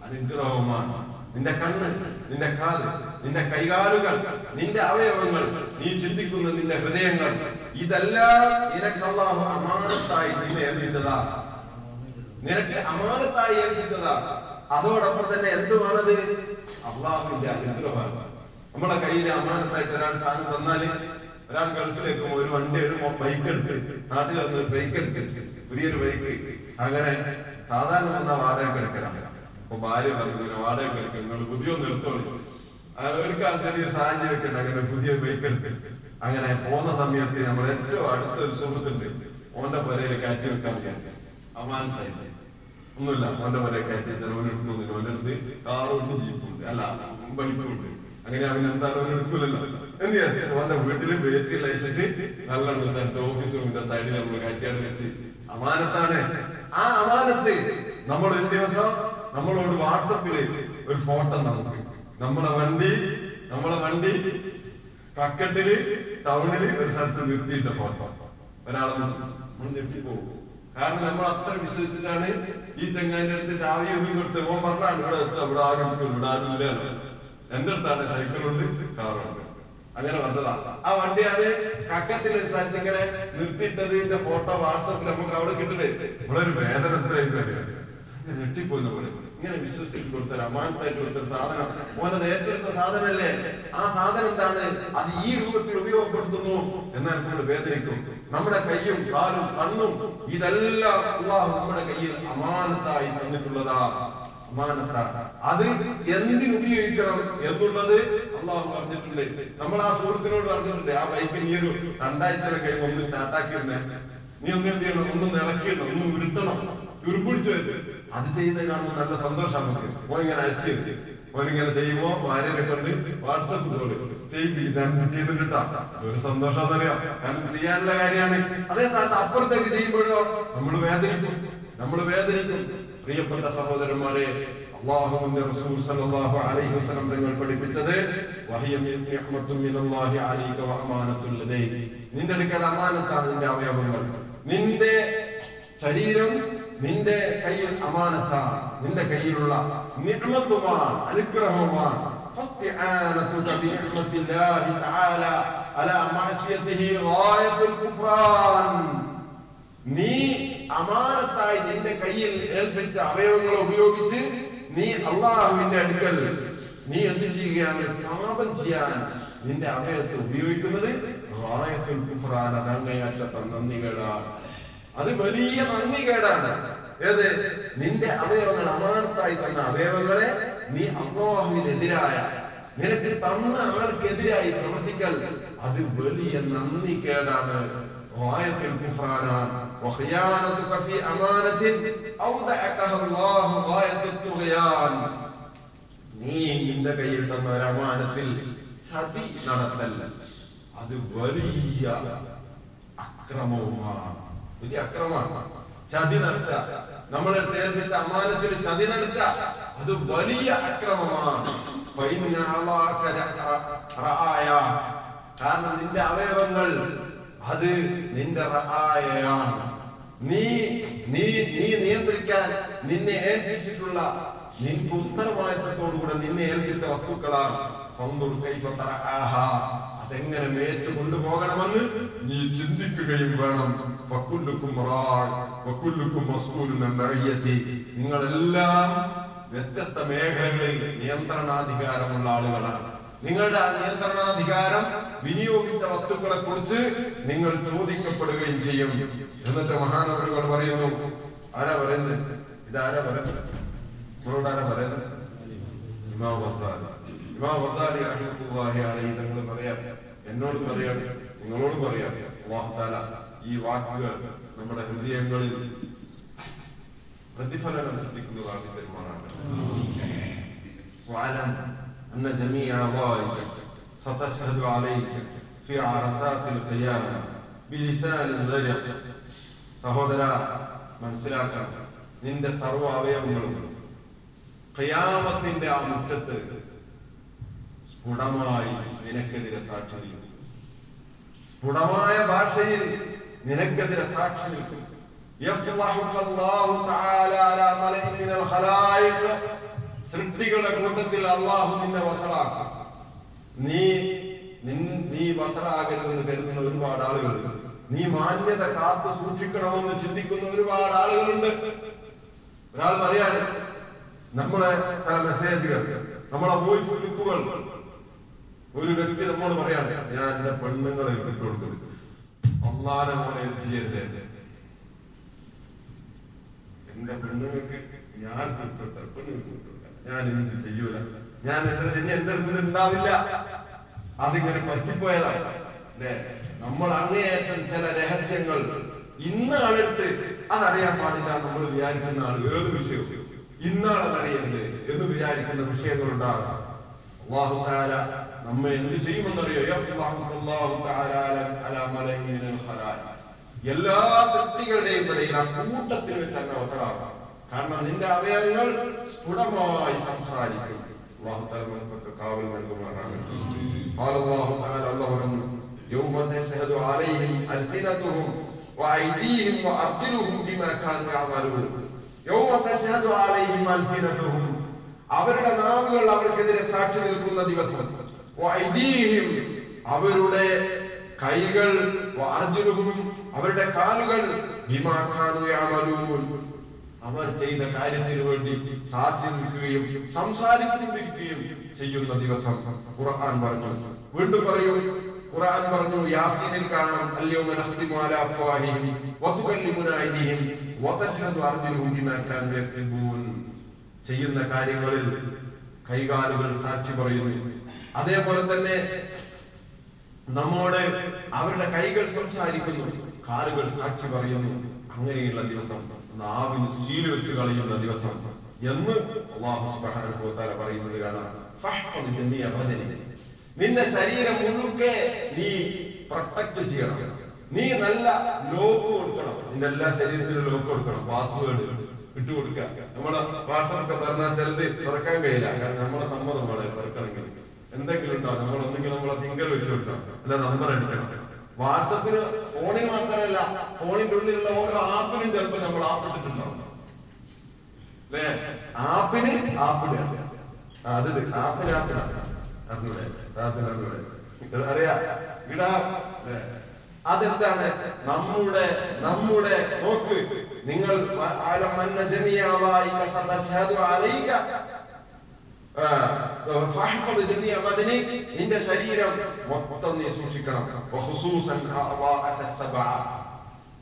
അനുഗ്രഹമാണ് നിന്റെ കണ്ണ് നിന്റെ കാൽ നിന്റെ കൈകാലുകൾ നിന്റെ അവയവങ്ങൾ നീ ചിന്തിക്കുന്ന നിന്റെ ഹൃദയങ്ങൾ ഇതെല്ലാം നിനക്ക് അള്ളാഹു അമാനത്തായി നിന്നെ ഏൽപ്പിച്ചതാ നിനക്ക് അമാനത്തായി ഏൽപ്പിച്ചതാണ്. അതോടൊപ്പം തന്നെ എന്തുമാണത് അള്ളാഹുവിന്റെ അനുഗ്രഹമാണ്. നമ്മുടെ കയ്യിൽ അമാനത്തായി തരാൻ സാധനം തന്നാൽ ഒരാൾ ഗൾഫിലേക്ക് ഒരു വണ്ടി ഒരു ബൈക്ക് എടുക്കും നാട്ടിൽ വന്ന് ബൈക്ക് എടുക്കും പുതിയൊരു ബൈക്ക് അങ്ങനെ സാധാരണ വന്ന വാടക എടുക്കലാണ് അപ്പൊ ഭാര്യ പറഞ്ഞു "ഇങ്ങനെ വാടക എടുക്കും നിങ്ങൾ പുതിയ ഒന്ന് എടുത്തോളൂ അവർക്ക് ചെറിയൊരു സാഹചര്യമൊക്കെ ഉണ്ട് അങ്ങനെ പുതിയ ബൈക്ക് എടുക്കും അങ്ങനെ പോകുന്ന സമയത്ത് നമ്മൾ ഏറ്റവും അടുത്തൊരു സുഹൃത്തുണ്ട് ഓന്റെ പുരയിൽ കയറ്റി വെക്കാൻ അമാനത്തായിട്ട് ഒന്നുമില്ല. അവന്റെ മലയെ കയറ്റി ചെലവന് എടുക്കുന്നില്ല അടുത്ത് കാറുണ്ട് ജീപ്പുണ്ട് അല്ല ബൈക്കുണ്ട്. അങ്ങനെ അവൻ എന്താണ് അവൻ എടുക്കൂലല്ലോ. എന്ന് വിചാരിച്ചു അവന്റെ വീട്ടിൽ ബേറ്റിൽ അയച്ചിട്ട് നല്ല സ്ഥലത്ത് ഓഫീസിന്റെ സൈഡിൽ നമ്മൾ കയറ്റിയാണ് വെച്ച്. അമാനത്താണ്. ആ അമാനത്ത് നമ്മൾ ഒരു ദിവസം നമ്മളോട് വാട്സപ്പിൽ ഒരു ഫോട്ടോ നമുക്ക് നമ്മളെ വണ്ടി നമ്മളെ വണ്ടി കക്കട്ടിൽ ടൗണിൽ ഒരു സ്ഥലത്ത് നിർത്തിയിട്ട ഫോട്ടോ ഒരാളെ നമ്മൾ ഞെട്ടിപ്പോകും. കാരണം നമ്മൾ അത്ര വിശ്വസിച്ചിട്ടാണ് ഈ ചെങ്ങാന്റെ അടുത്ത് ചാവി ഒന്നും കൊടുത്ത് ഓൻ പറഞ്ഞാണ് ഇവിടെ എത്തുക ഇവിടെ ആരും ഇവിടെ ആരും ഇല്ലല്ലോ എന്റെ അടുത്താണ് സൈക്കിളുണ്ട് കാറുണ്ട്. അങ്ങനെ വന്നതാ. ആ വണ്ടിയാണ് കക്കത്തിൽ ഒരു സ്ഥലത്ത് ഇങ്ങനെ നിർത്തിയിട്ടതിന്റെ ഫോട്ടോ വാട്സപ്പിൽ നമുക്ക് അവിടെ കിട്ടണേ. ഇവിടെ ഒരു വേദന എത്രയായിട്ട് അറിയാം. ഞെട്ടിപ്പോയി നമ്മൾ ഇങ്ങനെ വിശ്വസിച്ച് കൊടുത്ത അമാനത്തായിട്ട് കൊടുത്ത സാധനം. ഓനെ നേരത്തെ എടുത്ത സാധനല്ലേ ആ സാധനം എന്താണ്? അത് ഈ രൂപത്തിൽ ഉപയോഗപ്പെടുത്തുന്നു. എന്നാൽ നമ്മൾ വേദനിക്കും. നമ്മുടെ കയ്യും കാലും കണ്ണും ഇതെല്ലാം അള്ളാഹു നമ്മുടെ കയ്യിൽ അമാനത്തായി തന്നിട്ടുള്ളതാ. അത് എന്തിനുപയോഗിക്കണം എന്നുള്ളത് അള്ളാഹു പറഞ്ഞിട്ടുണ്ട്. നമ്മൾ ആ സുഹൃത്തിനോട് പറഞ്ഞിട്ടുണ്ട് ആ ബൈക്ക് നീ ഒരു രണ്ടാഴ്ച കഴിയുമ്പോൾ ഒന്ന് സ്റ്റാർട്ടാക്കിയിരുന്നേ നീ ഒന്ന് എന്ത് ചെയ്യണം? ഒന്ന് നിളക്കിയിടണം ഒന്ന് ഉരുട്ടണം ഉരുപിടിച്ചു വരും അത് ചെയ്ത് കാണുമ്പോൾ നല്ല സന്തോഷം നമുക്ക്. ഇങ്ങനെ അയച്ചു ഓൻ ഇങ്ങനെ ചെയ്യുമ്പോ ഭാര്യനെ കൊണ്ട് വാട്സപ്പ് കോൾ ചെയ്യിപ്പിക്കും ചെയ്തിട്ടാ ഒരു സന്തോഷം അറിയാം. കാരണം ചെയ്യാനുള്ള കാര്യമാണ്. അതേ സ്ഥാനത്ത് അപ്പുറത്തേക്ക് ചെയ്യുമ്പോഴോ നമ്മൾ വേദനിക്കും. നമ്മൾ വേദനിക്കും. പ്രിയപ്പെട്ട സഹോദരന്മാരെ അള്ളാഹുവിന്റെ റസൂൽ സല്ലല്ലാഹു അലൈഹി വസല്ലം തങ്ങൾ പഠിപ്പിച്ചത് മിനല്ലാഹി അലൈക നിന്റെ അടുക്കൽ അമാനത്താണ് നിന്റെ അവയവങ്ങൾ. നിന്റെ ശരീരം നിന്റെ കയ്യിൽ അമാനത്താണ്. നിന്റെ കയ്യിലുള്ള നിഅമത്തുമാണ് അനുഗ്രഹവുമാണ്. فاستعانتك بنعمة الله تعالى على معصيته غاية الكفران നീ അമാനത്തായി നിന്റെ കയ്യിൽ ഏൽപ്പിച്ച അവയവങ്ങൾ ഉപയോഗിച്ച് നീ അള്ളാഹുവിന്റെ അടുക്കൽ നീ എന്ത് ചെയ്യുകയാണ് പാപം ചെയ്യാൻ നിന്റെ അവയവത്തെ ഉപയോഗിക്കുന്നത് റായത്തുൽ കുഫ്രാൻ അത് അങ്ങേയറ്റത്തെ നന്ദികേടാണ് അത് വലിയ നന്ദികേടാണ് ഏത്? നിന്റെ അവയവങ്ങൾ അമാനത്തായി തന്ന അവയവങ്ങളെ നീ അള്ളാഹുവിനെതിരായ നിനക്ക് തന്ന ആൾക്കെതിരായി പ്രവർത്തിക്കൽ. അത് വലിയ നന്ദി കേടാണ്. നീ നിന്റെ കയ്യിൽ തന്ന ഒരു അമാനത്തിൽ സതി നടത്തല്ല അത് വലിയ അക്രമവുമാണ്. വലിയ അക്രമമാണ്. ചതി നടത്തുക നമ്മളെ ഏൽപ്പിച്ച അമാനത്തിൽ ചതി നടത്തുക അത് വലിയ അക്രമമാണ്. കാരണം നിന്റെ അവയവങ്ങൾ അത് നിന്റെ റഹായയാണ് നീ നീ നീ നിയന്ത്രിക്കാൻ നിന്നെ ഏൽപ്പിച്ചിട്ടുള്ള നിനക്ക് ഉത്തരവാദിത്തത്തോടുകൂടെ നിന്നെ ഏൽപ്പിച്ച വസ്തുക്കളാണ്. അതെങ്ങനെ മേച്ചു കൊണ്ടുപോകണമെന്ന് നീ ചിന്തിക്കുകയും വേണം. നിങ്ങളെല്ലാം വ്യത്യസ്ത മേഖലകളിൽ നിയന്ത്രണാധികാരമുള്ള ആളുകളാണ്. നിങ്ങളുടെ ആ നിയന്ത്രണാധികാരം വിനിയോഗിച്ച വസ്തുക്കളെ കുറിച്ച് നിങ്ങൾ ചോദിക്കപ്പെടുകയും ചെയ്യും. എന്നിട്ട് മഹാനവരുകൾ പറയുന്നു ആരാ പറയുന്നത്? ഇതാരാ പറയുന്നത്? നിങ്ങളോട് ആരാ പറയുന്നത്? ഇമാം വസാലി റഹ്മത്തുള്ളാഹി അലൈഹി തങ്ങൾ പറയാം എന്നോട് പറയാം നിങ്ങളോട് പറയാം അല്ലാഹു തആല ഈ വാക്കുകൾ നമ്മുടെ ഹൃദയങ്ങളിൽ പ്രതിഫലനം സൃഷ്ടിക്കുന്നതാണ് പെരുമാറാണ് واعلم أن جميع أعضائك ستشهد عليك في عرصات القيامة بلسان ذرق സഹോദര മനസ്സിലാക്കണം നിന്റെ സർവ്വ അവയവങ്ങളും ഖിയാമത്തിന്റെ ആ മുറ്റത്ത് സ്ഫുടമായി നിനക്കെതിരെ സാക്ഷി നിൽക്കും. സ്ഫുടമായ ഭാഷയിൽ നിനക്കെതിരെ സാക്ഷി നിൽക്കും. സൃഷ്ടികളുടെ കൂട്ടത്തിൽ അള്ളാഹു നിന്നെ വസറാക്കും നീ നീ വസറാകരുതെന്ന് കരുതുന്ന ഒരുപാട് ആളുകളുണ്ട്. നീ മാന്യത കാത്തു സൂക്ഷിക്കണമെന്ന് ചിന്തിക്കുന്ന ഒരുപാട് ആളുകളുണ്ട്. ഒരാൾ പറയാണ് നമ്മളെ ചില മെസ്സേജുകൾ നമ്മളെ വോയിസ് ക്ലിപ്പുകൾ ഒരു വ്യക്തി നമ്മോട് പറയാണ് ഞാൻ എന്റെ പെണ്ണുങ്ങളെ വിട്ടു കൊടുക്കുന്നത് അള്ളാനെ മോനെ ഇത് എന്റെ പെണ്ണുങ്ങൾക്ക് ഞാൻ പെണ്ണുങ്ങൾക്ക് വിട്ടുകൊടുക്കാം. ഞാൻ എന്ത് ചെയ്യൂല. ഞാൻ ഇനി എന്റെ അടുത്ത് ഉണ്ടാവില്ല. അതിങ്ങനെ പറ്റിപ്പോയതാണ്. അല്ലേ? നമ്മൾ അങ്ങേയറ്റം ചില രഹസ്യങ്ങൾ ഇന്ന് ആളെടുത്ത് അതറിയാൻ പാടില്ല നമ്മൾ വിചാരിക്കുന്ന ആൾ ഏത് വിഷയവും. ഇന്നാളതറിയരുത് എന്ന് വിചാരിക്കുന്ന വിഷയങ്ങളുണ്ടാകാം നമ്മെ എന്ത് ചെയ്യുമെന്നറിയോ യഫ്ളഹു അല്ലാഹു തആല അല- അലാ മലഇൻ മിനൽ ഖലായിക്. എല്ലാ സൃഷ്ടികളുടെയും ഇടയിൽ ആ കൂട്ടത്തിൽ വെച്ച് തന്നെ അവസരമാണ് കാരണം നിന്റെ അവയവങ്ങൾ സ്ഫുടമായി സംസാരിക്കും അള്ളാഹു താല നമുക്കൊക്കെ കാവൽ നൽകുമാറാണ് قال الله تعالى الله പറഞ്ഞു يوم تشهد عليهم ألسنتهم وأيديهم وأرجلهم بما كانوا يعملون يوم تشهد عليهم ألسنتهم അവരുടെ നാവുകൾ അവർക്കെതിരെ സാക്ഷി നിൽക്കുന്ന ദിവസം വൈദീഹിം അവരുടെ കൈകൾ അർജുനവും അവരുടെ കാലുകൾ. അവർ ചെയ്ത കാര്യത്തിന് വേണ്ടി സാക്ഷി നിൽക്കുകയും സംസാരിച്ചിരിക്കുകയും ചെയ്യുന്ന ദിവസം ഖുർആൻ പറഞ്ഞു. വീണ്ടും പറയും ഖുർആൻ പറഞ്ഞു യാസീനിൽ കാണാം അല്ലയോ നഖ്തിമു അലാ അഫ്വാഹിഹിം വതുകല്ലിമുന അയ്ദിഹിം വതശ്ഹദു അർജുലുഹും ബിമാ കാനൂ യക്സിബൂൻ. ചെയ്യുന്ന കാര്യങ്ങളിൽ കൈകാലുകൾ സാക്ഷി പറയുന്നു. അതേപോലെ തന്നെ നമ്മോട് അവരുടെ കൈകൾ സംസാരിക്കുന്നു. കാലുകൾ സാക്ഷി പറയുന്നു. അങ്ങനെയുള്ള ദിവസം നാവിന് ശീല വെച്ച് കളയുന്ന ദിവസം എന്ന് അള്ളാഹു സുബ്ഹാനഹു വ തആല പറയുന്നത് കാണാം. നിന്റെ ശരീരം മുഴുക്കെ നീ പ്രൊട്ടക്ട് ചെയ്യണം. നീ നല്ല ലോക്ക് കൊടുക്കണം. നിന്റെ എല്ലാ ശരീരത്തിലും ലോക്ക് കൊടുക്കണം. പാസ്വേഡ് ഇട്ടുകൊടുക്കുക. നമ്മുടെ വാട്സപ്പ് പറഞ്ഞാൽ ചിലത് തുറക്കാൻ കഴിയില്ല. കാരണം നമ്മുടെ സമ്മതം തുറക്കണമെങ്കിൽ. എന്തെങ്കിലും ഉണ്ടാവും നമ്മൾ ഒന്നെങ്കിൽ നമ്മളെ ഫിംഗർ വെച്ച് കൊടുക്കണം അല്ല നമ്പർ അടിക്കണം വാട്സപ്പിന് ഫോണിന് മാത്രമല്ല ഫോണിന്റെ ഉള്ളിലുള്ള ഓരോ ആപ്പിനും ചിലപ്പോൾ നമ്മൾ ആപ്പ് ഇട്ടിട്ടുണ്ടാവും. അല്ലേ? ആപ്പിന് ആപ്പിന് അത് ആപ്പിന് അറിഞ്ഞൂടെ? അറിയാ. ഇടാ? അതെന്താണ്? നമ്മുടെ നമ്മുടെ നോക്ക്. നിങ്ങൾ നിന്റെ ശരീരം മൊത്തം നീ സൂക്ഷിക്കണം.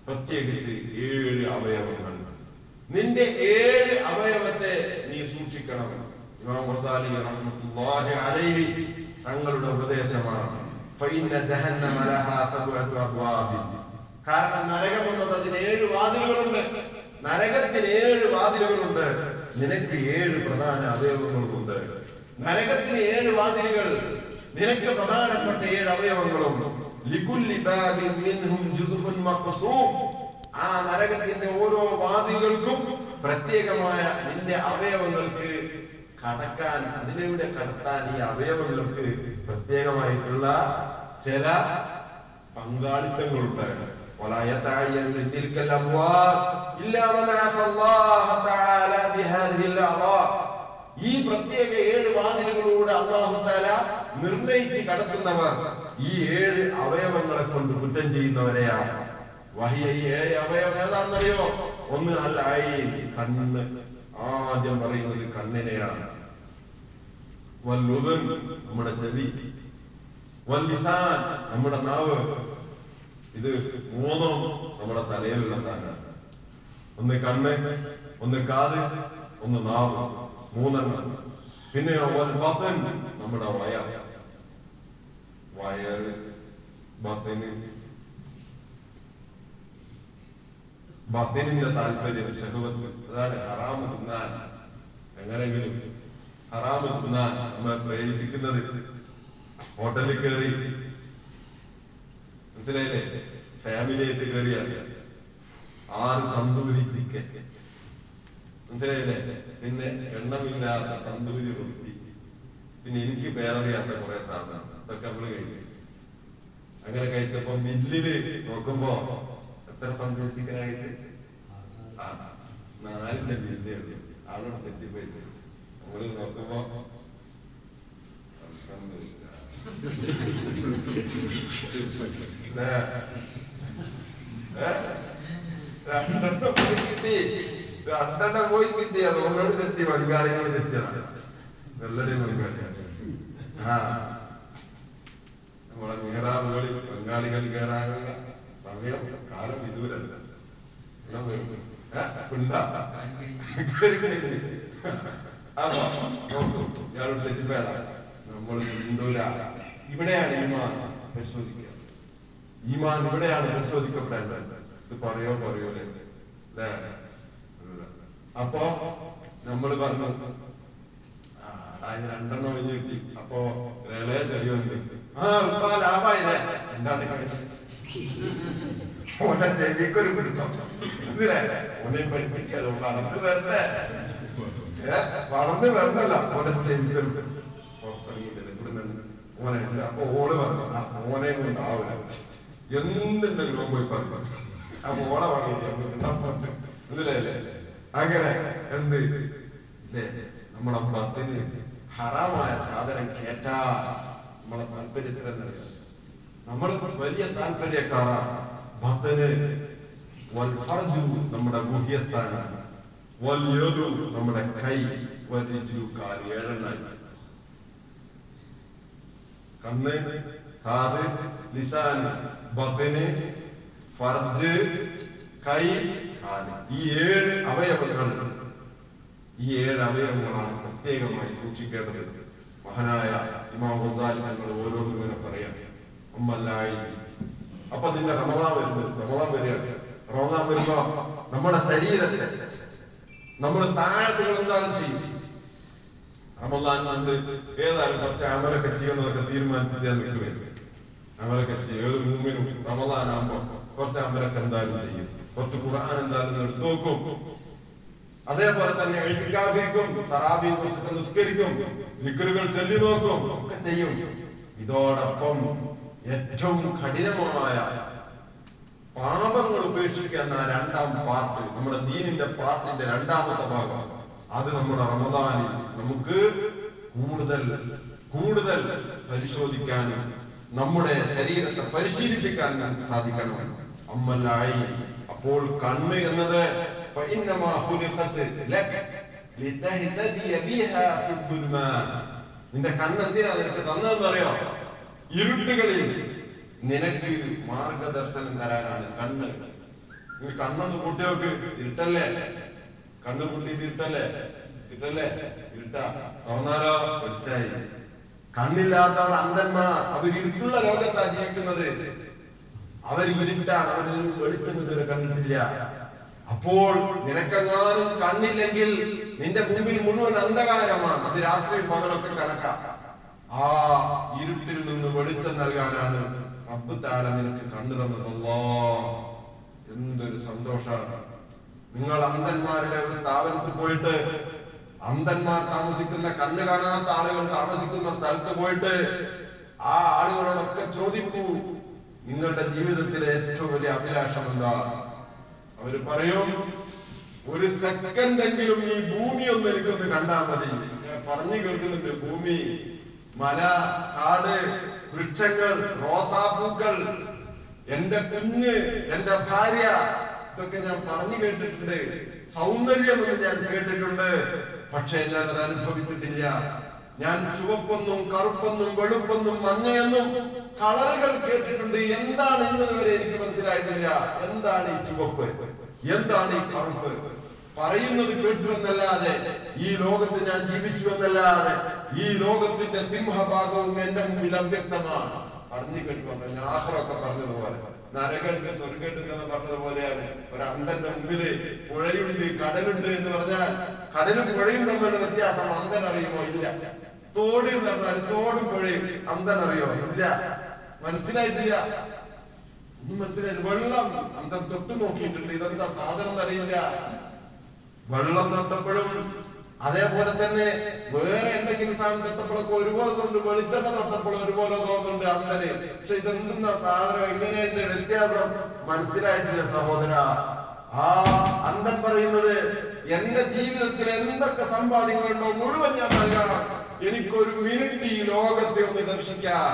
പ്രത്യേകിച്ച് ഏഴ് അവയവങ്ങൾ. നിന്റെ ഏഴ് അവയവത്തെ നീ സൂക്ഷിക്കണം. ഇമാം തങ്ങളുടെ ഉപദേശമാണ്. കാരണം നരകം എന്നത് അതിന് ഏഴ് വാതിലുകളുണ്ട്. നരകത്തിന് ഏഴ് വാതിലുകളുണ്ട്. നിനക്ക് ഏഴ് പ്രധാന അവയവങ്ങളുമുണ്ട് നരകത്തിന് ഏഴ് വാതിലുകൾ. നിനക്ക് പ്രധാനപ്പെട്ട ഏഴ് അവയവങ്ങളും. ആ നരകത്തിന്റെ ഓരോ വാതിലുകൾക്കും പ്രത്യേകമായ നിന്റെ അവയവങ്ങൾക്ക് കടക്കാൻ അതിലൂടെ കടത്താൻ ഈ അവയവങ്ങൾക്ക് പ്രത്യേകമായിട്ടുള്ള ചില പങ്കാളിത്തങ്ങളുണ്ട് ഈ പ്രത്യേക ഏഴ് വാതിലുകളോട് അള്ളാഹു താല നിർണയിച്ച് കടത്തുന്നവർ ഈ ഏഴ് അവയവങ്ങളെ കൊണ്ട് കുറ്റം ചെയ്യുന്നവരെയാണ്. വഹിയ ഈ ഏഴ് അവയവം ഏതാണെന്നറിയോ? ഒന്ന് അല്ല കണ്ണ്. ആദ്യം പറയുന്നത് കണ്ണിനെയാണ്. വല്ലുദൻ നമ്മുടെ ചെവി വല്ലിസാൻ നമ്മുടെ നാവ്. ഇത് മൂന്നും നമ്മുടെ തലയിലുള്ള സാധനമാണ്. ഒന്ന് കണ്ണ് ഒന്ന് കാത് ഒന്ന് നാവ്. മൂന്നെണ്ണം. പിന്നെ ബത്തൻ നമ്മുടെ വയർ. വയറ് ബത്തന്. ബത്തനിന്റെ താല്പര്യം ഷഹവത്ത് അതാണ് ഹറാമ് തിന്നാൻ ഹറാമ് തിന്നാൻ നമ്മെ പ്രേരിപ്പിക്കുന്നത് ഹോട്ടലിൽ കയറി മനസ്സിലായില്ലേ? ഫാമിലി ആയിട്ട് കയറിയാണ് ആറ് തന്തൂരി ചിക്കൻ മനസ്സിലായില്ലേ? പിന്നെ എണ്ണമില്ലാത്ത തന്തൂരി റൊട്ടി. പിന്നെ എനിക്ക് പേരറിയാത്ത കുറെ സാധനം. ഇതൊക്കെ നമ്മൾ കഴിച്ചു. അങ്ങനെ കഴിച്ചപ്പോ മില്ലിൽ നോക്കുമ്പോ എത്ര തന്തൂരി ചിക്കൻ കഴിച്ചു നാലിന്റെ മില്ലേ അവിടെ തെറ്റിപ്പോയിട്ട് നമ്മൾ നോക്കുമ്പോ? രണ്ടെണ്ണം പോയി കിട്ടി രണ്ടെണ്ണം പോയി കിട്ടി അതുകൊണ്ടാണ് തെറ്റി ബംഗാളികൾ തെറ്റിയാണ് വെള്ളടി ബംഗാളിയാണ് ആ നമ്മളെ മീറാവുകളിൽ ബംഗാളികൾ കയറാനുള്ള സമയം കാലം വിദൂരല്ല എല്ലാം നോക്കൂ ഇയാളോട് തെറ്റിപ്പോയതാ നമ്മൾ ഹിന്ദൂര ഇവിടെയാണ് ഈമാൻ പരിശോധിക്കുക. ഈമാൻ ഇവിടെയാണ് പരിശോധിക്കപ്പെടേണ്ടത്. ഇത് പറയോ പറയോ അല്ലേ? അപ്പോ നമ്മൾ പറഞ്ഞു രണ്ടെണ്ണം ഒഴിഞ്ഞ് കിട്ടി. അപ്പോ ഇളയ ചെറിയുണ്ട് ആ ഇപ്പൊ ലാഭായില്ലേ? എന്താണ് കളിച്ചത് ഓനെ ചെവിക്കൊരു പഠിപ്പിക്കാതെ വളർന്നു വരണല്ല ഓനെ ഇവിടുന്ന് ഓനെ. അപ്പൊ ഓൾ പറഞ്ഞു ഓനെ ഉണ്ടാവില്ല. എന്തുണ്ടെങ്കിലും പോയി പറഞ്ഞു അപ്പൊ ഓളെ പറഞ്ഞു? ഇതിലല്ലേ അങ്ങനെ എന്ത്? നമ്മളെ പത്തിന് ഹറാമായ സാധനം കേട്ടാ നമ്മളെ താല്പര്യത്തിൽ എന്നറിയാം നമ്മൾ വലിയ താല്പര്യക്കാരാ ഭക്തന് നമ്മുടെ ഗുഹ്യസ്ഥാനം വൽ യദു നമ്മുടെ കൈ ഏഴെണ്ണായി. കണ്ണ് കാത് ലിസാന് ബത്തിന് ഫർജ് കൈ കാൽ. ഈ ഏഴ് അവയവങ്ങൾ ഈ ഏഴ് അവയവങ്ങളാണ് പ്രത്യേകമായി സൂക്ഷിക്കേണ്ടത്. മഹനായ ഇമാം ഗസാലി തങ്ങൾ ഓരോന്നും ഇങ്ങനെ പറയാം. അമ്മല്ലായി. അപ്പൊ നിന്റെ റമദാൻ വരുന്നത് റമദാൻ വരികയാണ് റമദാൻ വരുമ്പോ നമ്മുടെ ശരീരത്തെ നമ്മൾ താഴത്തുകൾ എന്താണ് ചെയ്യും. റമദാൻ കണ്ട് ഏതായാലും കുറച്ച് അമലൊക്കെ ചെയ്യുന്നതൊക്കെ തീരുമാനിച്ചിട്ട് ഞാൻ നിൽക്കുകയാണ് അമലൊക്കെ ചെയ്യും. ഏത് മൂമിനും റമദാൻ ആകുമ്പോ കുറച്ച് അമലൊക്കെ എന്തായാലും ചെയ്യും. കുറച്ച് ഖുർആൻ എന്തായാലും എടുത്തു നോക്കും. അതേപോലെ തന്നെ എഴുതിക്കാഫിക്കും തറാബിയെ കുറിച്ചൊക്കെ നിസ്കരിക്കും നിക്കറുകൾ ചൊല്ലി നോക്കും ഒക്കെ ചെയ്യും. ഇതോടൊപ്പം ഏറ്റവും കഠിനമായ ഉപേക്ഷിക്കുക എന്ന രണ്ടാം പാർട്ട് നമ്മുടെ ദീനിന്റെ പാർട്ടിന്റെ രണ്ടാമത്തെ ഭാഗം അത് നമ്മുടെ റമദാനിൽ നമുക്ക് കൂടുതൽ കൂടുതൽ പരിശോധിക്കാനും നമ്മുടെ ശരീരത്തെ പരിശീലിപ്പിക്കാൻ സാധിക്കണം. അമ്മല്ലായി അപ്പോൾ കണ്ണ് എന്നത് നിന്റെ കണ്ണ് എന്തിനാ നിനക്ക് തന്നതെന്ന് അറിയോ? ഇരുട്ടുകളിൽ നിനക്ക് മാർഗദർശനം തരാനാണ് കണ്ണ്. നീ കണ്ണൊന്ന് കൂട്ടി നോക്ക്. ഇരുട്ടല്ലേ? കണ്ണു കൂട്ടിയിട്ട് ഇരുട്ടല്ലേ? ഇരുട്ടല്ലേ? ഇരുട്ട. തുറന്നാലോ? വെളിച്ചായി കണ്ണില്ലാത്തവർ അന്ധന്മാർ. അവർ ഇരുട്ടുള്ള ലോകത്താ ജീവിക്കുന്നത്. അവർ ഇരുട്ടാണ്. അവർ വെളിച്ചം കണ്ടിട്ടില്ല. അപ്പോൾ നിനക്കെങ്ങാനും കണ്ണില്ലെങ്കിൽ നിന്റെ മുമ്പിൽ മുഴുവൻ അന്ധകാരമാണ്. അത് രാത്രി പകലൊക്കെ കണക്കാം. ആ ഇരുട്ടിൽ നിന്ന് വെളിച്ചം നൽകാനാണ് റബ്ബ് താല നിനക്ക് കണ്ണു തന്നത്. അല്ലാ എന്തൊരു സന്തോഷമാണ് നിങ്ങൾ അന്ധന്മാരുടെ ഒരു സ്ഥാപനത്തിൽ പോയിട്ട് അന്ധന്മാർ താമസിക്കുന്ന കണ്ണ് കാണാത്ത ആളുകൾ താമസിക്കുന്ന സ്ഥലത്ത് പോയിട്ട് ആ ആളുകളോടൊക്കെ ചോദിക്കൂ. നിങ്ങളുടെ ജീവിതത്തിലെ ഏറ്റവും വലിയ അഭിലാഷം എന്താ? അവർ പറയും ഒരു സെക്കൻഡ് എങ്കിലും ഈ ഭൂമി ഒന്ന് എനിക്കൊന്ന് കണ്ടാൽ മതി. പറഞ്ഞു കേൾക്കുന്നുണ്ട് ഭൂമി മല കാട് വൃക്ഷങ്ങൾ റോസാപ്പൂക്കൾ എന്റെ കുഞ്ഞ് എന്റെ ഭാര്യ ഇതൊക്കെ ഞാൻ പറഞ്ഞു കേട്ടിട്ടുണ്ട്. സൗന്ദര്യം എന്ന് ഞാൻ കേട്ടിട്ടുണ്ട്. പക്ഷേ ഞാൻ അത് അനുഭവിച്ചിട്ടില്ല. ഞാൻ ചുവപ്പൊന്നും കറുപ്പൊന്നും വെളുപ്പൊന്നും മഞ്ഞയെന്നും കളറുകൾ കേട്ടിട്ടുണ്ട്. എന്താണ് ഇന്നതുവരെ എനിക്ക് മനസ്സിലായിട്ടില്ല. എന്താണ് ഈ ചുവപ്പ്? എന്താണ് ഈ കറുപ്പ്? പറയുന്നത് കേട്ടു എന്നല്ലാതെ ഈ ലോകത്ത് ഞാൻ ജീവിച്ചു എന്നല്ലാതെ ഈ ലോകത്തിന്റെ സിംഹഭാഗവും എന്റെ മുമ്പിൽ അവ്യക്തമാണ്. ഞാൻ ആഹ്റൊക്കെ പറഞ്ഞതുപോലെ. നരകണ്ട് സ്വർഗണ്ട് എന്ന് പറഞ്ഞതുപോലെയാണ്. ഒരു അന്ധന്റെ മുമ്പിൽ പുഴയുണ്ട് കടലുണ്ട് എന്ന് പറഞ്ഞാൽ കടലും പുഴയും തമ്മിലുള്ള വ്യത്യാസം അന്ധൻ അറിയുമോ? ഇല്ല. തോട് എന്ന് പറഞ്ഞാൽ തോടും പുഴയും. അന്ധൻ അറിയോ? ഇല്ല. മനസ്സിലായിട്ടില്ല? ഒന്നും മനസ്സിലായില്ല വെള്ളം. അന്തം തൊട്ട് നോക്കിയിട്ടുണ്ട് ഇതെന്താ സാധനം എന്നറിയില്ല. വെള്ളം തൊട്ടപ്പോഴും അതേപോലെ തന്നെ വേറെ എന്തെങ്കിലും സാധനം തൊട്ടപ്പോഴൊക്കെ ഒരുപോലെ തോന്നുന്നു വെളിച്ചെണ്ണ തൊട്ടപ്പോൾ ഒരുപോലെ തോന്നുന്നുണ്ട് അങ്ങനെ പക്ഷെ ഇതെന്തുന്ന സാധനം? എങ്ങനെയുണ്ട് വ്യത്യാസം മനസ്സിലായിട്ടില്ല സഹോദര. ആ അന്തൻ പറയുന്നത് എന്റെ ജീവിതത്തിൽ എന്തൊക്കെ സമ്പാദ്യങ്ങളുണ്ടോ മുഴുവൻ ഞാൻ നൽകണം. എനിക്കൊരു മിനിറ്റ് ഈ ലോകത്തെ ഒന്ന് ദർശിക്കാൻ.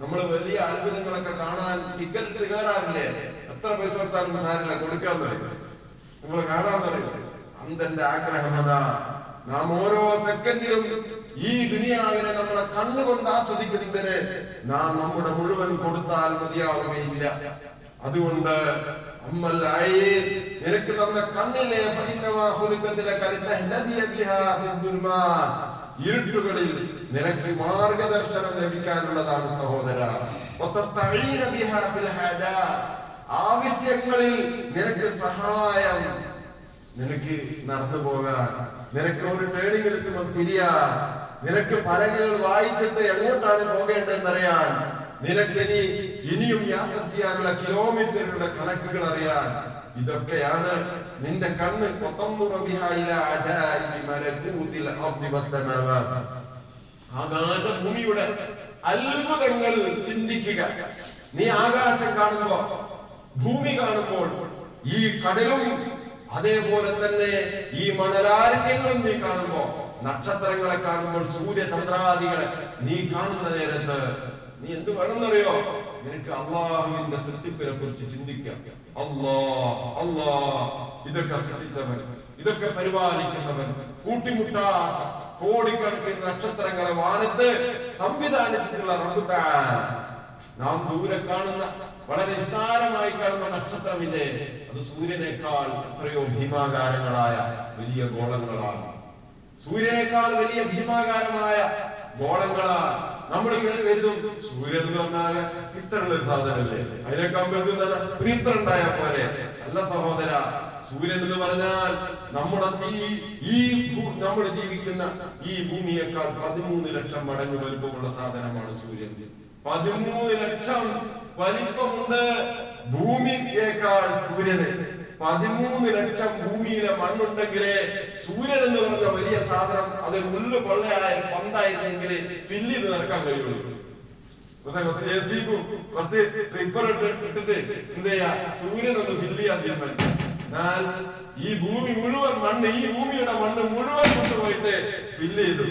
നമ്മൾ വലിയ അത്ഭുതങ്ങളൊക്കെ കാണാൻ ടിക്കറ്റ് കയറാറില്ലേ? എത്ര പൈസ കൊടുത്താലും സാരില്ല കൊടുക്കാൻ പറയും. നമ്മൾ കാണാൻ പറയും അന്തന്റെ ആഗ്രഹം അതാ. നാം ഓരോ സെക്കൻഡിലും ഈ ദുനിയാവിനെ നമ്മളെ കണ്ണുകൊണ്ട് ആസ്വദിക്കുന്നതിന് നാം നമ്മുടെ മുഴുവൻ കൊടുത്താൽ മതിയാവുകയില്ല. അതുകൊണ്ട് അമ്മൽ നിനക്ക് തന്ന കണ്ണിലെ. ഇരുട്ടുകളിൽ നിനക്ക് മാർഗദർശനം ലഭിക്കാനുള്ളതാണ് സഹോദര. ആവശ്യങ്ങളിൽ നിനക്ക് സഹായം നിനക്ക് നടന്നു പോകാൻ നിനക്ക് ഒരു ടേണിംഗ് എടുക്കുമ്പോൾ തിരിയാൻ നിനക്ക് പലകൾ വായിച്ചിട്ട് എങ്ങോട്ടാണ് പോകേണ്ടതെന്നറിയാൻ. നിനക്ക് ഇനി ഇനിയും യാത്ര ചെയ്യാനുള്ള കിലോമീറ്ററുകളുടെ കണക്കുകൾ അറിയാൻ. ഇതൊക്കെയാണ് നിന്റെ കണ്ണ്. ആകാശഭൂമിയുടെ അത്ഭുതങ്ങൾ ചിന്തിക്കുക. നീ ആകാശം കാണുമ്പോ ഭൂമി കാണുമ്പോൾ ഈ കടലും അതേപോലെ തന്നെ ഈ മണലാരണ്യങ്ങളും നീ കാണുമ്പോ നക്ഷത്രങ്ങളെ കാണുമ്പോൾ സൂര്യചന്ദ്രാദികളെ നീ കാണുന്ന നേരത്ത് നീ എന്ത് വേണമെന്നറിയോ? നിനക്ക് അള്ളാഹുവിന്റെ സൃഷ്ടിപ്പിനെ കുറിച്ച് ചിന്തിക്കാം. അള്ളാ അള്ളാ ഇതൊക്കെ സൃഷ്ടിച്ചവൻ ഇതൊക്കെ പരിപാലിക്കുന്നവൻ കൂട്ടിമുട്ടാ കോടിക്കണക്കിന് നക്ഷത്രങ്ങളെ വാനത്ത് സംവിധാനത്തിലുള്ള റബ്ബുത്താൻ നാം ദൂരെ കാണുന്ന വളരെ നിസ്സാരമായി കാണുന്ന നക്ഷത്രമില്ലേ? അത് സൂര്യനേക്കാൾ എത്രയോ ഭീമാകാരങ്ങളായ വലിയ ഗോളങ്ങളാണ്. സൂര്യനേക്കാൾ വലിയ ഭീമാകാരമായ ഗോളങ്ങളാണ്. നമ്മൾ ഇങ്ങനെ കരുതും സൂര്യൻ എന്ന് പറഞ്ഞാൽ ഇത്രയുള്ള സാധനമല്ലേ? അതിനേക്കാൾ വലുത് പ്രീത്ര ഉണ്ടായാൽ പോരെ അല്ല സഹോദര സൂര്യൻ എന്ന് പറഞ്ഞാൽ നമ്മുടെ ഈ ഈ നമ്മൾ ജീവിക്കുന്ന ഈ ഭൂമിയേക്കാൾ പതിമൂന്ന് ലക്ഷം മടങ്ങ് വലുപ്പമുള്ള സാധനമാണ് സൂര്യൻ. പതിമൂന്ന് ലക്ഷം വലിപ്പമുണ്ട്. ഭൂമിയേക്കാൾ സൂര്യന്. പതിമൂന്ന് ലക്ഷം ഭൂമിയിലെ മണ്ണുണ്ടെങ്കിലേ സൂര്യൻ എന്ന് പറഞ്ഞ വലിയ സാധനം അത് മുള്ളു കൊള്ളയായ പന്തായിരുന്നെങ്കിൽ ഫില്ല് ചെയ്ത് നടക്കാൻ കഴിയുള്ളൂ. കുറച്ച് ക്കും കുറച്ച് ഇട്ടിട്ട് എന്ത് ചെയ്യാ? സൂര്യൻ ഒന്ന് ഫില്ല് ചെയ്യാൻ തീരുമാനിക്കും ഈ ഭൂമി മുഴുവൻ മണ്ണ് ഈ ഭൂമിയുടെ മണ്ണ് മുഴുവൻ കൊണ്ടുപോയിട്ട് ഫില്ല് ചെയ്തു.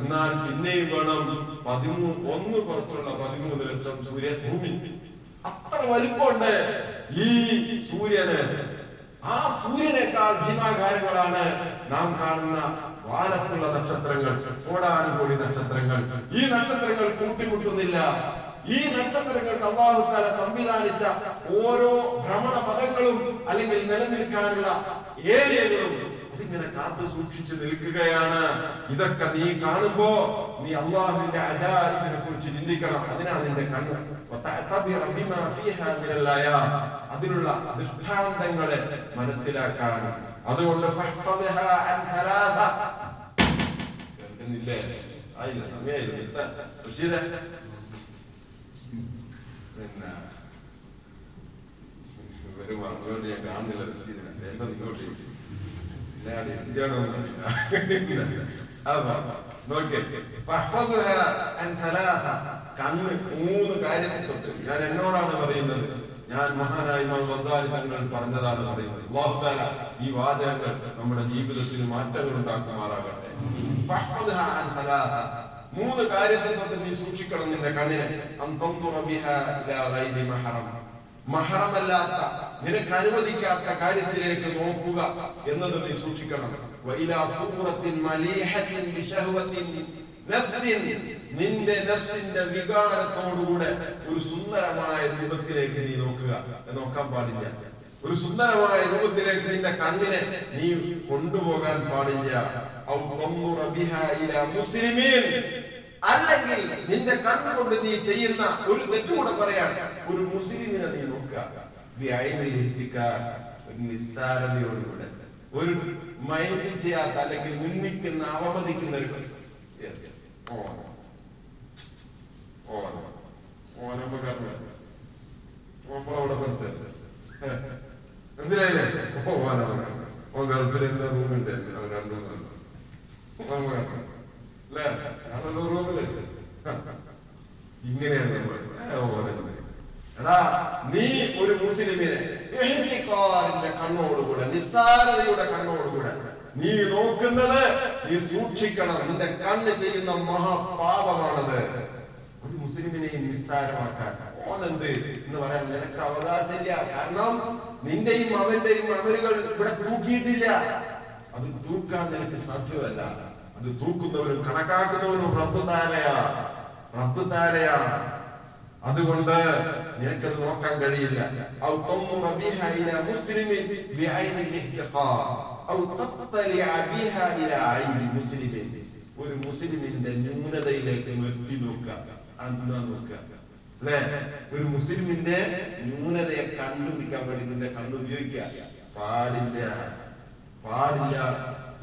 എന്നാൽ പിന്നെയും വേണം പതിമൂന്ന് ഒന്ന് കുറച്ചുള്ള പതിമൂന്ന് ലക്ഷം സൂര്യൻ ഭൂമി അത്ര വലിപ്പമുണ്ട് ഈ സൂര്യന്. ആ സൂര്യനേക്കാൾ ഭീമാകാരങ്ങളാണ് നാം കാണുന്ന വാനത്തുള്ള നക്ഷത്രങ്ങൾ കോടാനുകോടി നക്ഷത്രങ്ങൾ. ഈ നക്ഷത്രങ്ങൾ കൂട്ടിമുട്ടുന്നില്ല. ഈ നക്ഷത്രങ്ങൾക്ക് അള്ളാഹുത്താല സംവിധാനിച്ച ഓരോ ഭ്രമണ പദങ്ങളും അല്ലെങ്കിൽ നിലനിൽക്കാനുള്ള ഏരിയകളും ഇങ്ങനെ കാത്തു സൂക്ഷിച്ച് നിൽക്കുകയാണ് ഇതൊക്കെ നീ കാണുമ്പോ നീ അള്ളാഹുവിന്റെ അജാരത്തിനെ കുറിച്ച് ചിന്തിക്കണം അതിനാ നിന്റെ കണ്ണ് അതിനുള്ള ദൃഷ്ടാന്തങ്ങളെ മനസ്സിലാക്കാൻ അതുകൊണ്ട് കേൾക്കുന്നില്ലേ ആയില്ല സമയമായില്ല പിന്നെ വരുമാനം ഞാൻ കാണുന്നില്ല രസീതിനെ രസം ഇങ്ങോട്ട് ഇരിക്ക്. ഞാൻ റഷീദാണോ എന്നറിയില്ല. അപ്പൊ നോക്കിയേ فاحفظها عن ثلاثة കണ്ണ് മൂന്ന് കാര്യത്തെ തൊട്ട് ഞാൻ എന്നോടാണ് പറയുന്നത് ഞാൻ മഹാനായ ഇമാം ഗസാലി തങ്ങൾ പറഞ്ഞതാണ് പറയുന്നത് അല്ലാഹു തആല ഈ വാചകങ്ങൾ നമ്മുടെ ജീവിതത്തിൽ മാറ്റങ്ങൾ ഉണ്ടാക്കുമാറാകട്ടെ ഫഹ്ഫദ്ഹാ അൻ സലാസ. മൂന്ന് കാര്യത്തെ തൊട്ട് നീ സൂക്ഷിക്കണം നിന്റെ കണ്ണിനെ മഹറമല്ലാത്ത നിനക്ക് അനുവദിക്കാത്ത കാര്യത്തിലേക്ക് നോക്കുക എന്നത് നീ സൂക്ഷിക്കണം. നിന്റെ നഫ്സിന്റെ വികാരത്തോടുകൂടെ ഒരു സുന്ദരമായ രൂപത്തിലേക്ക് നീ നോക്കുക. നോക്കാൻ പാടില്ല. ഒരു സുന്ദരമായ രൂപത്തിലേക്ക് നിന്റെ കണ്ണിനെ നീ കൊണ്ടുപോകാൻ പാടില്ല. മുസ്ലിമീൻ. അല്ലെങ്കിൽ നിന്റെ കണ്ണുകൊണ്ട് നീ ചെയ്യുന്ന ഒരു തെറ്റുകൂടെ പറയാൻ ഒരു മുസ്ലിമിനെ നീ നോക്കുക. ഒരു നിസ്സാരതയോടുകൂടെ. ഒരു മൈൻഡ് ചെയ്യാത്ത അല്ലെങ്കിൽ നിന്ദിക്കുന്ന അവമതിക്കുന്ന ഒരു. മനസ്സിലായില്ലേ? ഓ ഓനമ്മ. ഓൻ ഗൾഫിൽ എന്താ റൂമുണ്ട് അവൻ രണ്ടു ഓനമ്മ കാരണം. ഇങ്ങനെയാണ് നീ ഒരു മുസ്ലിമിനെ നീ നോക്കുന്നത് ചെയ്യുന്ന ഒരു മുസ്ലിമിനെ എന്ന് അവകാശമില്ല. കാരണം നിന്റെയും അവന്റെയും അവരുകൾ ഇവിടെ തൂക്കിയിട്ടില്ല. അത് തൂക്കാൻ നിനക്ക് സാധ്യമല്ല. അത് തൂക്കുന്നവരും കണക്കാക്കുന്നവരും റബ്ബ് താരയാ റബ്ബ് താരയാ അതുകൊണ്ട് നിനക്കത് നോക്കാൻ കഴിയില്ല. ഒരു മുസ്ലിമിന്റെ ന്യൂനതയിലേക്ക് എത്തി നോക്കുക. നോക്കുക? അല്ലേ? ഒരു മുസ്ലിമിന്റെ ന്യൂനതയെ കണ്ടുപിടിക്കാൻ വേണ്ടി നിന്റെ കണ്ണുപയോഗിക്കുക പാടില്ല. പാടില്ല.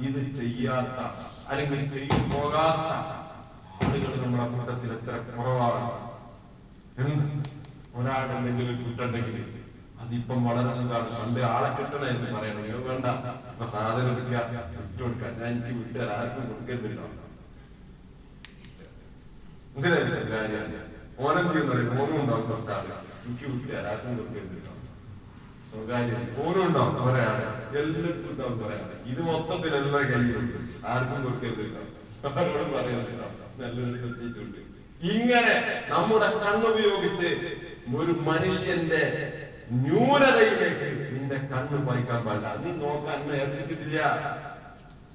ഇത് ചെയ്യാത്ത അല്ലെങ്കിൽ ചെയ്തു പോകാത്ത ആളുകൾ നമ്മുടെ കൂട്ടത്തിൽ എത്ര കുറവാണ്. എന്ത്? ഒരാളുടെ എന്തെങ്കിലും കുറ്റുണ്ടെങ്കിൽ അതിപ്പം വളരെ സുഖമാണ്. പണ്ട് ആളെ കിട്ടണ എന്ന് പറയണം. അയ്യോ വേണ്ട. ഇപ്പൊ സാധനം എടുക്കുക വിട്ടു കൊടുക്കുക. ഞാൻ എനിക്ക് വിട്ടുതരാം. ആർക്കും കൊടുക്കുന്നില്ല മനസ്സിലായി കാര്യം ഓനെന്ത് ഓർമ്മ ഓനും ഉണ്ടാവും കുറച്ച് ആളുകൾ എനിക്ക് വിട്ടുതരാം. ആർക്കും കൊടുക്കുന്നില്ല സ്വകാര്യം. ഓനും ഉണ്ടാവും ആൾ എല്ലാവർക്കും ഉണ്ടാവും കുറെ ഇത് മൊത്തത്തിൽ എല്ലാ കയ്യിലുണ്ട് ആർക്കും കൊടുക്കരുതില്ല. ആരോടും പറയുന്നില്ല നല്ലൊരു എത്തിയിട്ടുണ്ട് ഇങ്ങനെ നമ്മുടെ കണ്ണുപയോഗിച്ച് ഒരു മനുഷ്യന്റെ ന്യൂനതയിലേക്ക് നിന്റെ കണ്ണ് വായിക്കാൻ പാടില്ല. നീ നോക്കാൻ ഏൽപ്പിച്ചിട്ടില്ല.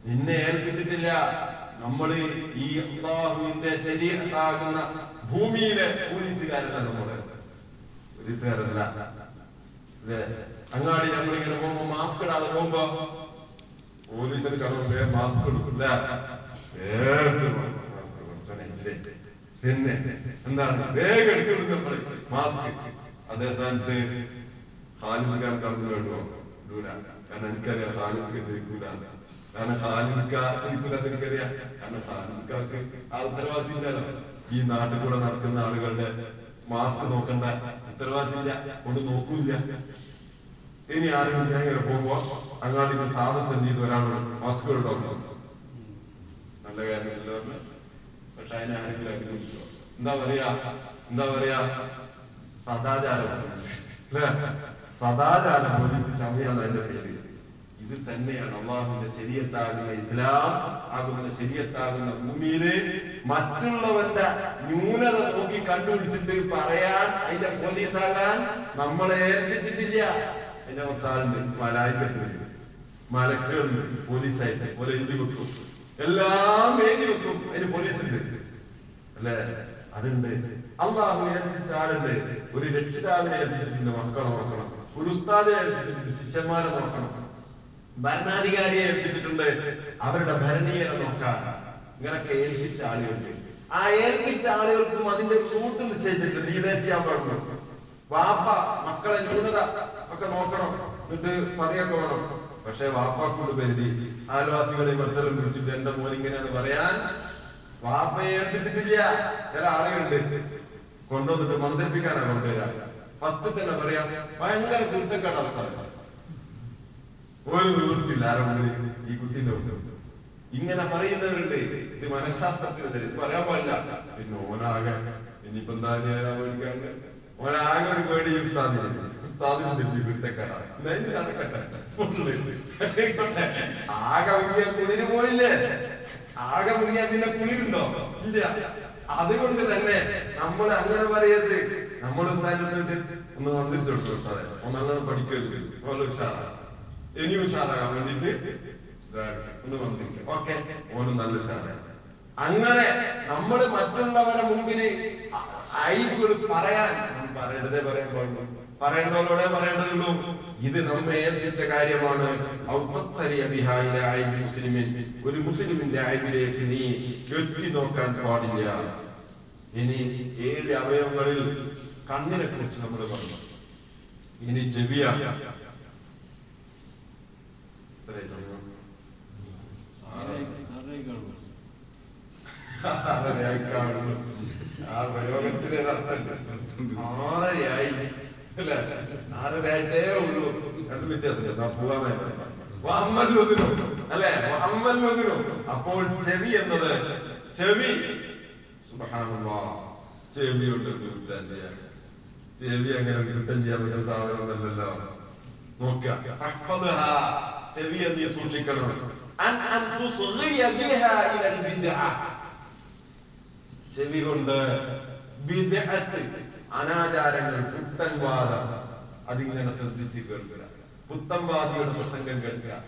നിന്നെ ഏൽപ്പിച്ചിട്ടില്ല. നമ്മൾ ഈ അള്ളാഹുവിന്റെ ശരീരത്താകുന്ന ഭൂമിയിലെ പോലീസുകാരല്ല നമ്മൾ. പോലീസുകാരല്ല. അങ്ങാടി നമ്മളിങ്ങനെ പോകുമ്പോ മാസ്ക് ഇടാതെ പോകുമ്പോ പോലീസൊക്കെ മാസ്ക് എടുക്കില്ല എന്താണ്? വേഗം എടുക്കുന്നത് മാസ്ക് അതേ സ്ഥാനത്ത് കേട്ടോ. ഇടൂല. കാരണം എനിക്കറിയാം ഖാലിദ്ക്ക് ജയിക്കൂല. കാരണം ഖാലിദ്ക്ക ജയിക്കൂല എനിക്കറിയാം. കാരണം ഖാലിദ്ക്കാക്ക് ആ ഉത്തരവാദിത്തം ഇല്ലല്ലോ. ഈ നാട്ടിൽ കൂടെ നടക്കുന്ന ആളുകളുടെ മാസ്ക് നോക്കണ്ട. ഉത്തരവാദിത്തം ഇല്ല കൊണ്ട് നോക്കൂല്ല. ഇനി ആരെങ്കിലും ഞാൻ ഇങ്ങനെ പോകുമ്പോ അങ്ങാടി സാധനം ചെയ്ത് ഒരാളുടെ ഇട്ടോ നല്ല കാര്യമില്ല പക്ഷെ അതിനെ ആരെങ്കിലും അനുഭവിച്ചോ എന്താ പറയാ? എന്താ പറയാ? സദാചാരം സദാചാരം പോലീസ് ചമയാണ് അതിന്റെ പേര് ഇത് തന്നെയാണ് അള്ളാഹുവിന്റെ ശരീരത്താകുന്ന ഇസ്ലാം ആകുന്ന ശരീരത്താകുന്ന ഭൂമിയിൽ മറ്റുള്ളവന്റെ ന്യൂനത നോക്കി കണ്ടുപിടിച്ചിട്ട് പറയാൻ അതിന്റെ പോലീസാകാൻ നമ്മളെ ഏൽപ്പിച്ചിട്ടില്ല. അതിന്റെ അവസാനുണ്ട് മലായിക്കത്തുണ്ട്. മലക്കുണ്ട് പോലീസായിട്ട് പോലെ എഴുതി വെക്കും. എല്ലാം എഴുതി വെക്കും. അതിന് പോലീസുണ്ട്. അല്ലേ? അതുണ്ട്. അള്ളാഹു ഏൽപ്പിച്ച ആളുണ്ട്. ഒരു രക്ഷിതാവിനെ ഏൽപ്പിച്ചിട്ടുണ്ട് മക്കളെ നോക്കണം. ഒരു ഉസ്താദിനെ ഏൽപ്പിച്ചിട്ടുണ്ട് ശിഷ്യന്മാരെ നോക്കണം. ഭരണാധികാരിയെ ഏൽപ്പിച്ചിട്ടുണ്ട്. അവരുടെ ഭരണീയത നോക്കാൻ ഇങ്ങനൊക്കെ ഏൽപ്പിച്ച ആളുകൾക്ക്. ആ ഏൽപ്പിച്ച ആളുകൾക്കും അതിന്റെ റൂട്ട് നിശ്ചയിച്ചിട്ടുണ്ട്. നീതേ ചെയ്യാൻ പാടുള്ളൂ. വാപ്പ മക്കളെ ന്യൂനത ഒക്കെ നോക്കണം. എന്നിട്ട് പറയൊക്കെ വേണം. പക്ഷെ വാപ്പാക്കൂട് പരിധി ആൽവാസികളെ മറ്റൊരു കുറിച്ചിട്ട് എന്റെ മോൻ പറയാൻ വാപ്പയെ ഏൽപ്പിച്ചിട്ടില്ല. ചില ആളുകളുണ്ട്. കൊണ്ടുവന്നിട്ട് മന്ത്രിപ്പിക്കാനാ കൊണ്ടുവരാ. ഫസ്റ്റ് തന്നെ പറയാം ഭയങ്കര കുരുത്തക്കാട് അവസ്ഥ. ഒരു നിവൃത്തിയില്ല. ആരുടെ ഈ കുട്ടിന്റെ മുമ്പിൽ ഇങ്ങനെ പറയുന്നവരുണ്ട് ഇത് മനഃശാസ്ത്രത്തിന് ഇത് പറയാൻ പാടില്ല. പിന്നെ ഓനാകെ ഇനിയിപ്പോ എന്താ പേടിക്കാണ്ട് ഓനാകെ ഒരു പേടി ഉസ്താദിന് ഉസ്താദിന്. ആകെ കുളിര് പോയില്ലേ? ആകെ മുറിയാൻ പിന്നെ കുളിരുണ്ടോ? ഇല്ല. അതുകൊണ്ട് തന്നെ നമ്മൾ അങ്ങനെ പറയരുത്. നമ്മൾ ഉസ്താദിന്റെ ഒന്ന് വന്നിട്ട് കൊടുത്തു ഉസ്താദെ? ഒന്നങ്ങനെ പഠിക്കരുത്. പോലെ ഉഷാറാണ്. ഇനി ഉഷാറാകാൻ വേണ്ടിട്ട് ഒന്ന് വന്നിരിക്കും. ഓക്കെ. ഓന് നല്ല ഉഷാറാണ് അങ്ങനെ നമ്മൾ മറ്റുള്ളവരെ മുമ്പിൽ ഐബുകൾ പറയാൻ പറയേണ്ടതേ പറയുമ്പോൾ പാടുള്ളൂ പറയേണ്ടവരോടെ പറയേണ്ടതുള്ളൂ. ഇത് നമ്മെ ഏൽപ്പിച്ച കാര്യമാണ്. ഒരു മുസ്ലിമിന്റെ അയവിലേക്ക് നീ എത്തി നോക്കാൻ പാടില്ല. ഇനി ഏഴ് അവയവങ്ങളിൽ കണ്ണിനെ കുറിച്ച് നമ്മൾ പറഞ്ഞു. ഇനി ചെവിയ ഇത്രയും സമയം ആറരയായി കാണുന്നു. ആ പ്രയോഗത്തിന് അർത്ഥം ആറരയായി അല്ലേ ആറരയായിട്ടേ ഉള്ളൂ രണ്ട് വ്യത്യാസമില്ല പോവാന്നായിരുന്നു വഅമ്മൽവദിനു. അല്ലേ വഅമ്മൽവദിനു. അപ്പോൾ ചെവി എന്നത് ചെവി ചെവി കൊണ്ട് കുറ്റം ചെയ്യാൻ ചെവി അങ്ങനെ കിട്ടാൻ ചെയ്യാൻ പറ്റുന്ന സാധനമല്ലല്ലോ നോക്കുക ഫഹ്ഫദ്ഹാ. ചെവിയെ നീ സൂക്ഷിക്കണം ചെവി കൊണ്ട് അനാചാരങ്ങൾ പുത്തൻവാദം അതിങ്ങനെ ശ്രദ്ധിച്ച് കേൾക്കുക. പുത്തൻവാദിയുടെ പ്രസംഗം കേൾക്കുക.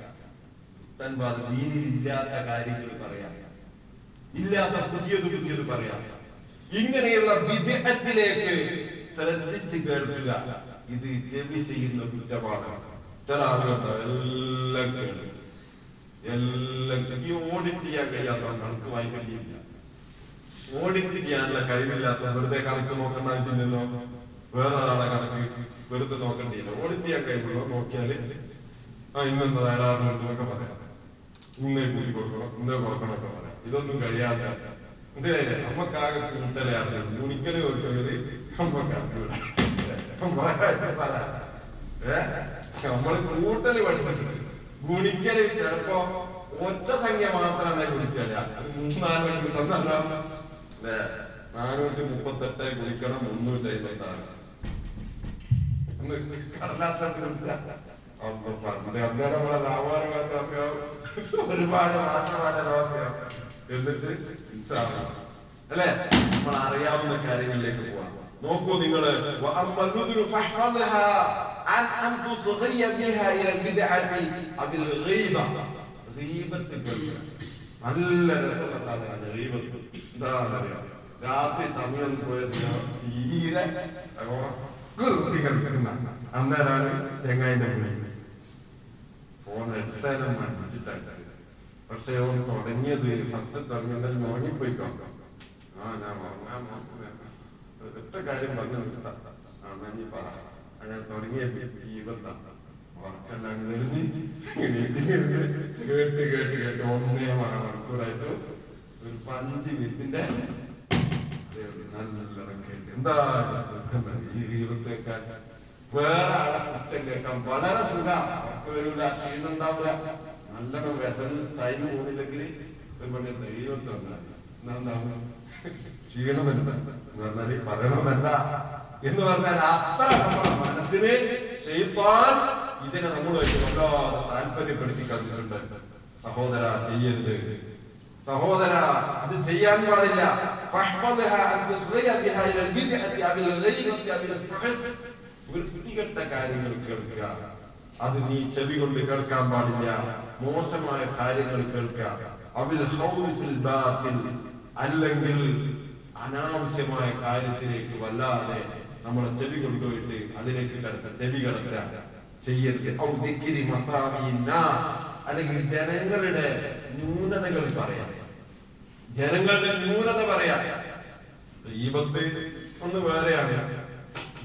പുത്തൻവാദ ദീനിൽ ഇല്ലാത്ത കാര്യങ്ങൾ പറയാം. ഇല്ലാത്ത പുതിയത് പുതിയത് പറയാം. ഇങ്ങനെയുള്ള വിദേഹത്തിലേക്ക് ശ്രദ്ധിച്ച് കേൾക്കുക. ഇത് ചെവി ചെയ്യുന്ന കുറ്റമാണ്. ചില ആളുകളുണ്ട് എല്ലാം കേട്. എല്ലാം. ഈ ഓഡിറ്റ് ചെയ്യാൻ കഴിയാത്ത കണക്ക് വായിക്കില്ല ഓഡിറ്റ് ചെയ്യാനുള്ള കഴിവില്ലാത്ത വെറുതെ കണക്ക് നോക്കേണ്ട ആവശ്യമില്ലല്ലോ. വേറെ ഒരാളെ കണക്ക് വെറുതെ നോക്കേണ്ടിയില്ല. ഓഡിറ്റ് ചെയ്യാൻ കഴിവുള്ളൂ നോക്കിയാൽ ആ ഇന്നെന്താ ധാരാളം എന്നൊക്കെ പറയാം. ഇന്നേ കൂലി കൊടുക്കണം ഇന്നേ കൊടുക്കണം ഒക്കെ പറയാം. ഇതൊന്നും കഴിയാത്ത മനസ്സിലായില്ലേ? നമ്മക്കാകെ കൂട്ടലേ അറിയുള്ളൂ. ഗുണിക്കൽ കൊടുക്കൽ നമ്മക്ക് ഏ കൂട്ടൽ പഠിച്ചിട്ടുണ്ട്. ഗുണിക്കൽ ചിലപ്പോ ഒറ്റ സംഖ്യ മാത്രമാണ് ഗുണിച്ചാൽ മൂന്നാൽ മണിക്ക് തന്നല്ലോ അല്ലേ? നാനൂറ്റി മുപ്പത്തെട്ട് ഗുണിക്കണം മുന്നൂറ്റി അമ്പത്തി ആറ് ഒരുപാട് മാറ്റമാണ് നോക്കുക എന്നിട്ട് അല്ലാ. നമ്മൾ അറിയാവുന്ന കാര്യങ്ങളിലേക്ക് പോവാം. നോക്കൂ നിങ്ങൾ നല്ല രസമുള്ള സാധനമാണ് ഗീബത്ത്. എന്താണെന്നറിയോ? രാത്രി സമയം പോയത് തീരെ കുത്തി കിടക്കുന്ന അന്നേരമാണ് ചെങ്ങായിന്റെ വിളി ഫോൺ എടുത്താലും മടിച്ചിട്ടാണ് പക്ഷെ ഓൻ തുടങ്ങിയത് ഫസ്റ്റ് തുടങ്ങിയതിൽ ഉറങ്ങിപ്പോയിക്കോ. ആ ഞാൻ. ഒറ്റ കാര്യം പറഞ്ഞു നിർത്താം. ആ എന്നാ നീ പറ. അങ്ങനെ തുടങ്ങിയ ഈ ബന്ധം ഉറക്കെല്ലാം എഴുതി കേട്ട് കേട്ട് കേട്ട് ഒന്നേ മണിക്കൂറായിട്ട് ഒരു പഞ്ച് മിനിറ്റിന്റെ നല്ല കേട്ട് എന്താ സുഖം? ഈ ദൈവത്തെക്കാൾ വേറെ ആളെ കുറ്റം കേൾക്കാം വളരെ സുഖം. ഉറക്കം വരില്ല ക്ഷീണുണ്ടാവില്ല നല്ലോണം വിശന്ന് ടൈം പോകുന്നില്ലെങ്കിൽ ഒരു പണി ദൈവത്തുണ്ട് പറഞ്ഞാൽ പറയണമെന്നല്ല എന്ന് പറഞ്ഞാൽ അത്ര നമ്മുടെ മനസ്സിന് ഷെയ്ത്താൻ ഇതിനെ നമ്മൾ വല്ലാതെ താല്പര്യപ്പെടുത്തി കളിച്ചിട്ടുണ്ട് സഹോദര ചെയ്യരുത്. സഹോദര അത് ചെയ്യാൻ പാടില്ല. കാര്യങ്ങൾ കേൾക്കുക. അത് നീ ചെവി കൊണ്ട് കേൾക്കാൻ പാടില്ല. മോശമായ കാര്യങ്ങൾ കേൾക്കുക. അല്ലെങ്കിൽ അനാവശ്യമായ കാര്യത്തിലേക്ക് വല്ലാതെ നമ്മളെ ചെവി പോയിട്ട് അതിലേക്ക് കിടക്ക ചെവി കിടക്കുക ചെയ്യരുത്. അല്ലെങ്കിൽ ജനങ്ങളുടെ ന്യൂനതകൾ പറയാ. ജനങ്ങളുടെ ന്യൂനത പറയാ. ഈ ഭക്തി ഒന്ന് വേറെയാണ്.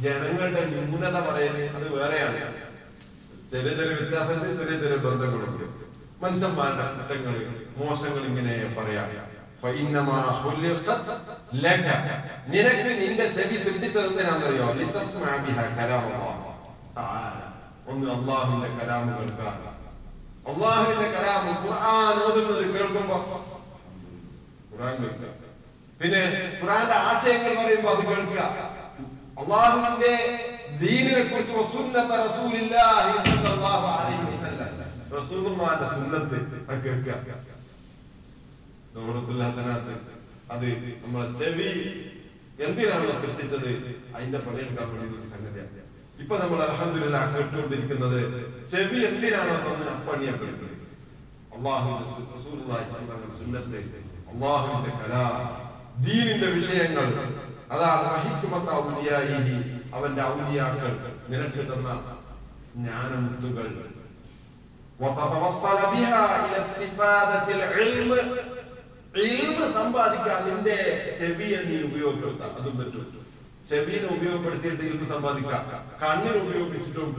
ജനങ്ങളുടെ ന്യൂനത പറയുന്നത് അത് വേറെയാണ്. ചെറിയ ചെറിയ വ്യത്യാസത്തിൽ ചെറിയ ചെറിയ ബന്ധങ്ങളുണ്ട്. മനുഷ്യന്മാരുടെ കുറ്റങ്ങൾ മോശങ്ങൾ ഇങ്ങനെ പറയാം. നിനക്ക് നിന്റെ ചെവി സൃഷ്ടിച്ചത് എന്തിനാണെന്നറിയോ ഒന്ന് അള്ളാഹുവിന്റെ കലാം കേൾക്കാൻ അള്ളാഹുവിന്റെ കലാം ഖുർആൻ ഓതുന്നത് കേൾക്കുമ്പോ ഖുർആൻ കേൾക്കുക. പിന്നെ ഖുറാന്റെ ആശയങ്ങൾ പറയുമ്പോ അത് കേൾക്കുക. അള്ളാഹുവിന്റെ ദീനിനെ കുറിച്ച് വസുന്നത റസൂലില്ലാഹി സ്വല്ലല്ലാഹു അലൈഹി വസല്ലം. റസൂലുള്ളാഹിന്റെ സുന്നത്ത് കേൾക്കുക. നൂറത്തുൽ ഹസനാത്ത് അത് നമ്മളെ ചെവി എന്തിനാണോ സൃഷ്ടിച്ചത് അതിന്റെ പണിയെടുക്കാൻ വേണ്ടി ഒരു സംഗതിയാണ് ഇപ്പൊ നമ്മൾ അലഹദില്ല കേട്ടുകൊണ്ടിരിക്കുന്നത് ചെവി എന്തിനാണോ തന്നെ അപ്പണിയപ്പെടുന്നത് അള്ളാഹുവിന്റെ സു- റസൂലുള്ളാഹി സ്വല്ലല്ലാഹു അലൈഹി വസല്ലം സുന്നത്ത് അള്ളാഹുവിന്റെ കലാം ദീനിന്റെ വിഷയങ്ങൾ അതാണ് വഹിക്കുമത്ത ഔലിയായിഹി അവന്റെ ഔലിയാക്കൾ നിനക്ക് തന്ന ജ്ഞാനമുത്തുകൾ وتتوصل بها إلى استفادة العلم ഇൽമ സമ്പാദിക്കാൻ നിന്റെ ചെവി എന്ന് ഉപയോഗപ്പെടുത്താം. അതും പറ്റും. ചെവിനെ ഉപയോഗപ്പെടുത്തിയിട്ട് ഇൽമ സമ്പാദിക്കാം. കണ്ണിന് ഉപയോഗിച്ചിട്ടും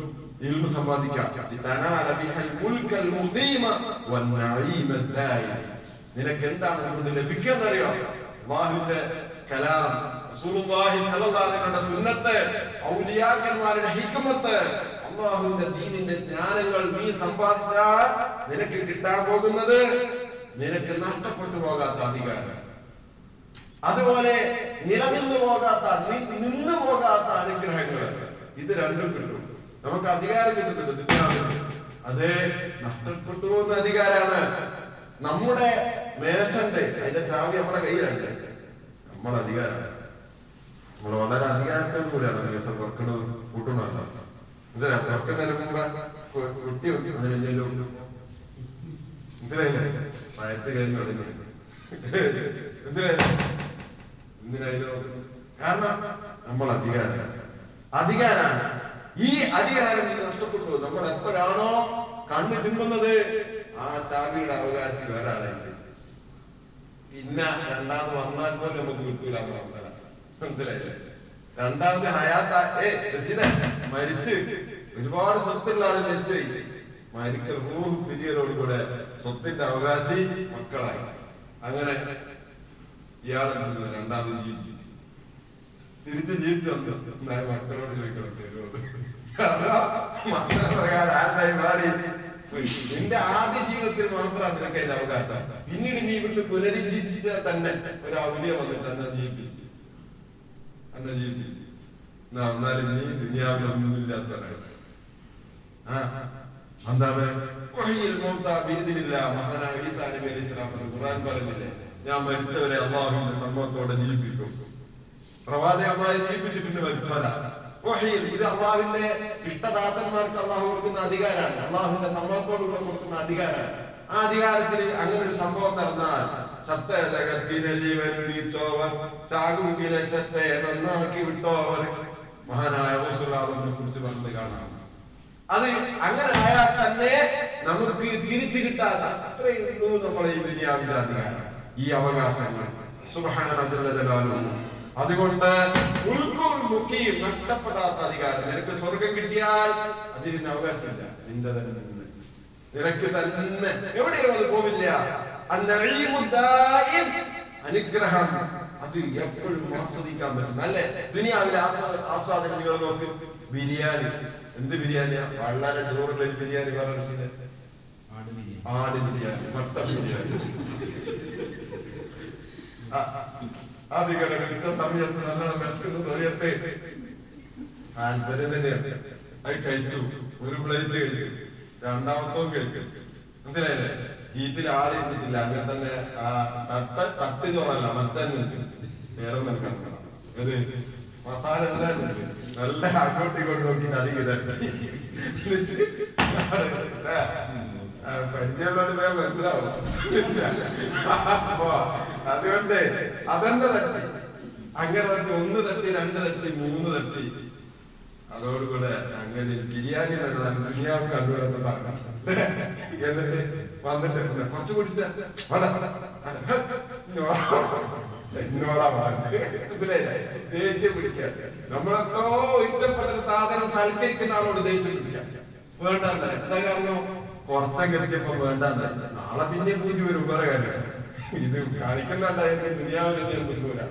ഇൽമ സമ്പാദിക്കാം. നിനക്ക് എന്താണ് നമുക്ക് ലഭിക്കുന്നറിയോ? അള്ളാഹുവിന്റെ കലാം റസൂലുള്ളാഹി സുന്നത്ത് ഔലിയാക്കന്മാരുടെ ഹിക്മത്ത്. അള്ളാഹുവിന്റെ ദീനിന്റെ ജ്ഞാനങ്ങൾ നീ സമ്പാദിച്ചാൽ നിനക്ക് കിട്ടാൻ പോകുന്നത് നിനക്ക് നഷ്ടപ്പെട്ടു പോകാത്ത അധികാരം. അതുപോലെ നിലനിന്നു പോകാത്ത നിന്നു പോകാത്ത അനുഗ്രഹങ്ങൾ ഇത് രണ്ടും കിട്ടും. നമുക്ക് അധികാരം കിട്ടുന്നുണ്ട് ദുനിയാവിൽ അത് നഷ്ടപ്പെട്ടു പോകുന്ന അധികാരാണ്. നമ്മുടെ മേശന്റെ അതിന്റെ ചാവി നമ്മുടെ കയ്യിലുണ്ട്. നമ്മുടെ അധികാരം. നമ്മൾ വളരെ അധികാരത്തോടു കൂടിയാണ് ദിവസം തുറക്കണത് കൂട്ടണമല്ല എന്തിനാ? തുറക്കുന്നതിന് മുമ്പ് കുട്ടി വെക്കും അതിന് എന്തെങ്കിലും മനസ്സിലായില്ലേ? തുടങ്ങി മനസ്സിലായില്ലേ എന്തിനായാലും കാരണം നമ്മൾ അധികാരം അധികാരാണ്. ഈ അധികാരം നഷ്ടപ്പെട്ടു. നമ്മൾ എപ്പോഴാണോ കണ്ണു ചിമ്മുന്നത് ആ ചാവിയുടെ അവകാശി വേറെ പിന്നെ രണ്ടാമത് വന്നാൽ പോലും നമുക്ക് കിട്ടൂല അവസരം മനസ്സിലായില്ലേ? രണ്ടാമത് ഹയാത്ത ഏ രചിത മരിച്ച്. ഒരുപാട് സ്വത്തുള്ള ആൾ മരിച്ചുപോയി. മരിക്കൽ റൂഹ് പിരിയലോട് കൂടെ സ്വത്തിന്റെ അവകാശി മക്കളായി. അങ്ങനെ ഇയാളെ നിന്ന് രണ്ടാമത് ജീവിച്ചു. തിരിച്ച് ജീവിച്ചു വന്നു. മക്കളോട് ചോദിക്കണം മാറി നിന്റെ ആദ്യ ജീവിതത്തിൽ മാത്രം നിനക്ക് അതിന്റെ അവകാശം. പിന്നീട് നീ ഇവിടുന്ന് പുനരുജ്ജീവിച്ച തന്നെ ഒരു ഔലിയ വന്നിട്ട് അന്ന ജീവിപ്പിച്ചു. അന്ന ജീവിപ്പിച്ചു. എന്നാ എന്നാലും നീ ദുനിയാവിലൊന്നുമില്ലാത്ത ആ, എന്താണ്. മഹാനായ ഈസാ നബി അലൈഹി സ്വലാം ഖുർആൻ പറഞ്ഞില്ലേ? ഞാൻ മരിച്ചവരെ അള്ളാഹുവിന്റെ സമ്മതത്തോടെ ജീവിപ്പിക്കും. പ്രവാചകന്മാരെ ജീവിപ്പിച്ചിട്ട് മരിച്ചവരാ വഹിയിൽ ഇത് അള്ളാഹുവിന്റെ ഇഷ്ടദാസന്മാർക്ക് അള്ളാഹു കൊടുക്കുന്ന അധികാരമാണ് അള്ളാഹുവിന്റെ സമ്മതത്തോട് കൂടെ കൊടുക്കുന്ന അധികാരമാണ് ആ അധികാരത്തിൽ അങ്ങനെ ഒരു സംഭവം നടന്നാൽ സത്ത ജഗത്തിനെ ജീവൻ നീച്ചോവർ ചാകുകിലെ സത്തയെ നന്നാക്കി വിട്ടോവർ മഹാനായ കുറിച്ച് പറഞ്ഞത് കാണാം. അത് അങ്ങനെ ആയാൽ തന്നെ നമുക്ക് തിരിച്ചു കിട്ടാത്ത നമ്മളെ ഈ അവകാശങ്ങൾ. സുബ്ഹാനല്ലാഹു അതുകൊണ്ട് ഉൾക്കും മുക്കിയും നഷ്ടപ്പെടാത്ത അധികാരം നിനക്ക് സ്വർഗം കിട്ടിയാൽ അതിന് അവകാശമില്ല. നിന്റെ തന്നെ നിനക്ക് തന്നെ. എവിടെയും അത് പോവില്ല. അനുഗ്രഹം അത് എപ്പോഴും ആസ്വദിക്കാൻ പറ്റും. അല്ലെ? ദുനിയാവിലെ ആസ്വാദനങ്ങൾ ആസ്വാദനം നിങ്ങൾ നോക്ക്. ബിരിയാണി. എന്ത് ബിരിയാണിയാ? വളരെ ചോറുള്ള ഒരു ബിരിയാണി പറഞ്ഞിട്ട് ആട് ബിരിയാണി. മട്ട ബിരിയാണി ആ, അത് കിടക്കുന്ന സമയത്ത് നമ്മളെ വിശക്കുന്ന സമയത്ത് താല്പര്യം തന്നെയാണ് അത് കഴിച്ചു. ഒരു പ്ലേറ്റ് കഴിച്ചു. രണ്ടാമത്തവും കഴിച്ചു. മനസ്സിലായില്ലേ? ജീപ്പിൽ ആളിരുന്നിട്ടില്ല അങ്ങനെ തന്നെ തട്ട് തട്ട് ചോറല്ല മത്തന്നെ വേറെ നിൽക്കണം. മസാല നല്ല അങ്ങോട്ടും ഇങ്ങോട്ടും നോക്കി അധികം ഇതാക്കി പരിചയമുള്ളത് വേറെ മനസ്സിലാവും. അതുകൊണ്ട് അതെന്നെ തട്ടി. അങ്ങനെ തട്ടി ഒന്ന് തട്ടി രണ്ട് തട്ടി മൂന്ന് തട്ടി. അതോടുകൂടെ അങ്ങനെ ബിരിയാണി തന്നെ നല്ല ദുനിയാവ് കണ്ടുവരുന്ന സാധനം. എന്നിട്ട് വന്നിട്ട് പിന്നെ കുറച്ച് കുടിച്ച ദേഷ്യം പിടിക്കാൻ നമ്മളെത്രോ ഇഷ്ടപ്പെട്ട സാധനം സൽക്കരിക്കുന്ന ആളോട് ദേഷ്യം പിടിക്കാം വേണ്ടെന്ന് എന്താ കാരണം കുറച്ചൊക്കെ എത്തിയപ്പോ നാളെ പിന്നെ പൂജ വരും വേറെ കാര്യം ഇത് കാണിക്കുന്നുണ്ടായിരുന്നു ദുനിയാവിൽ ഞാൻ കിട്ടൂല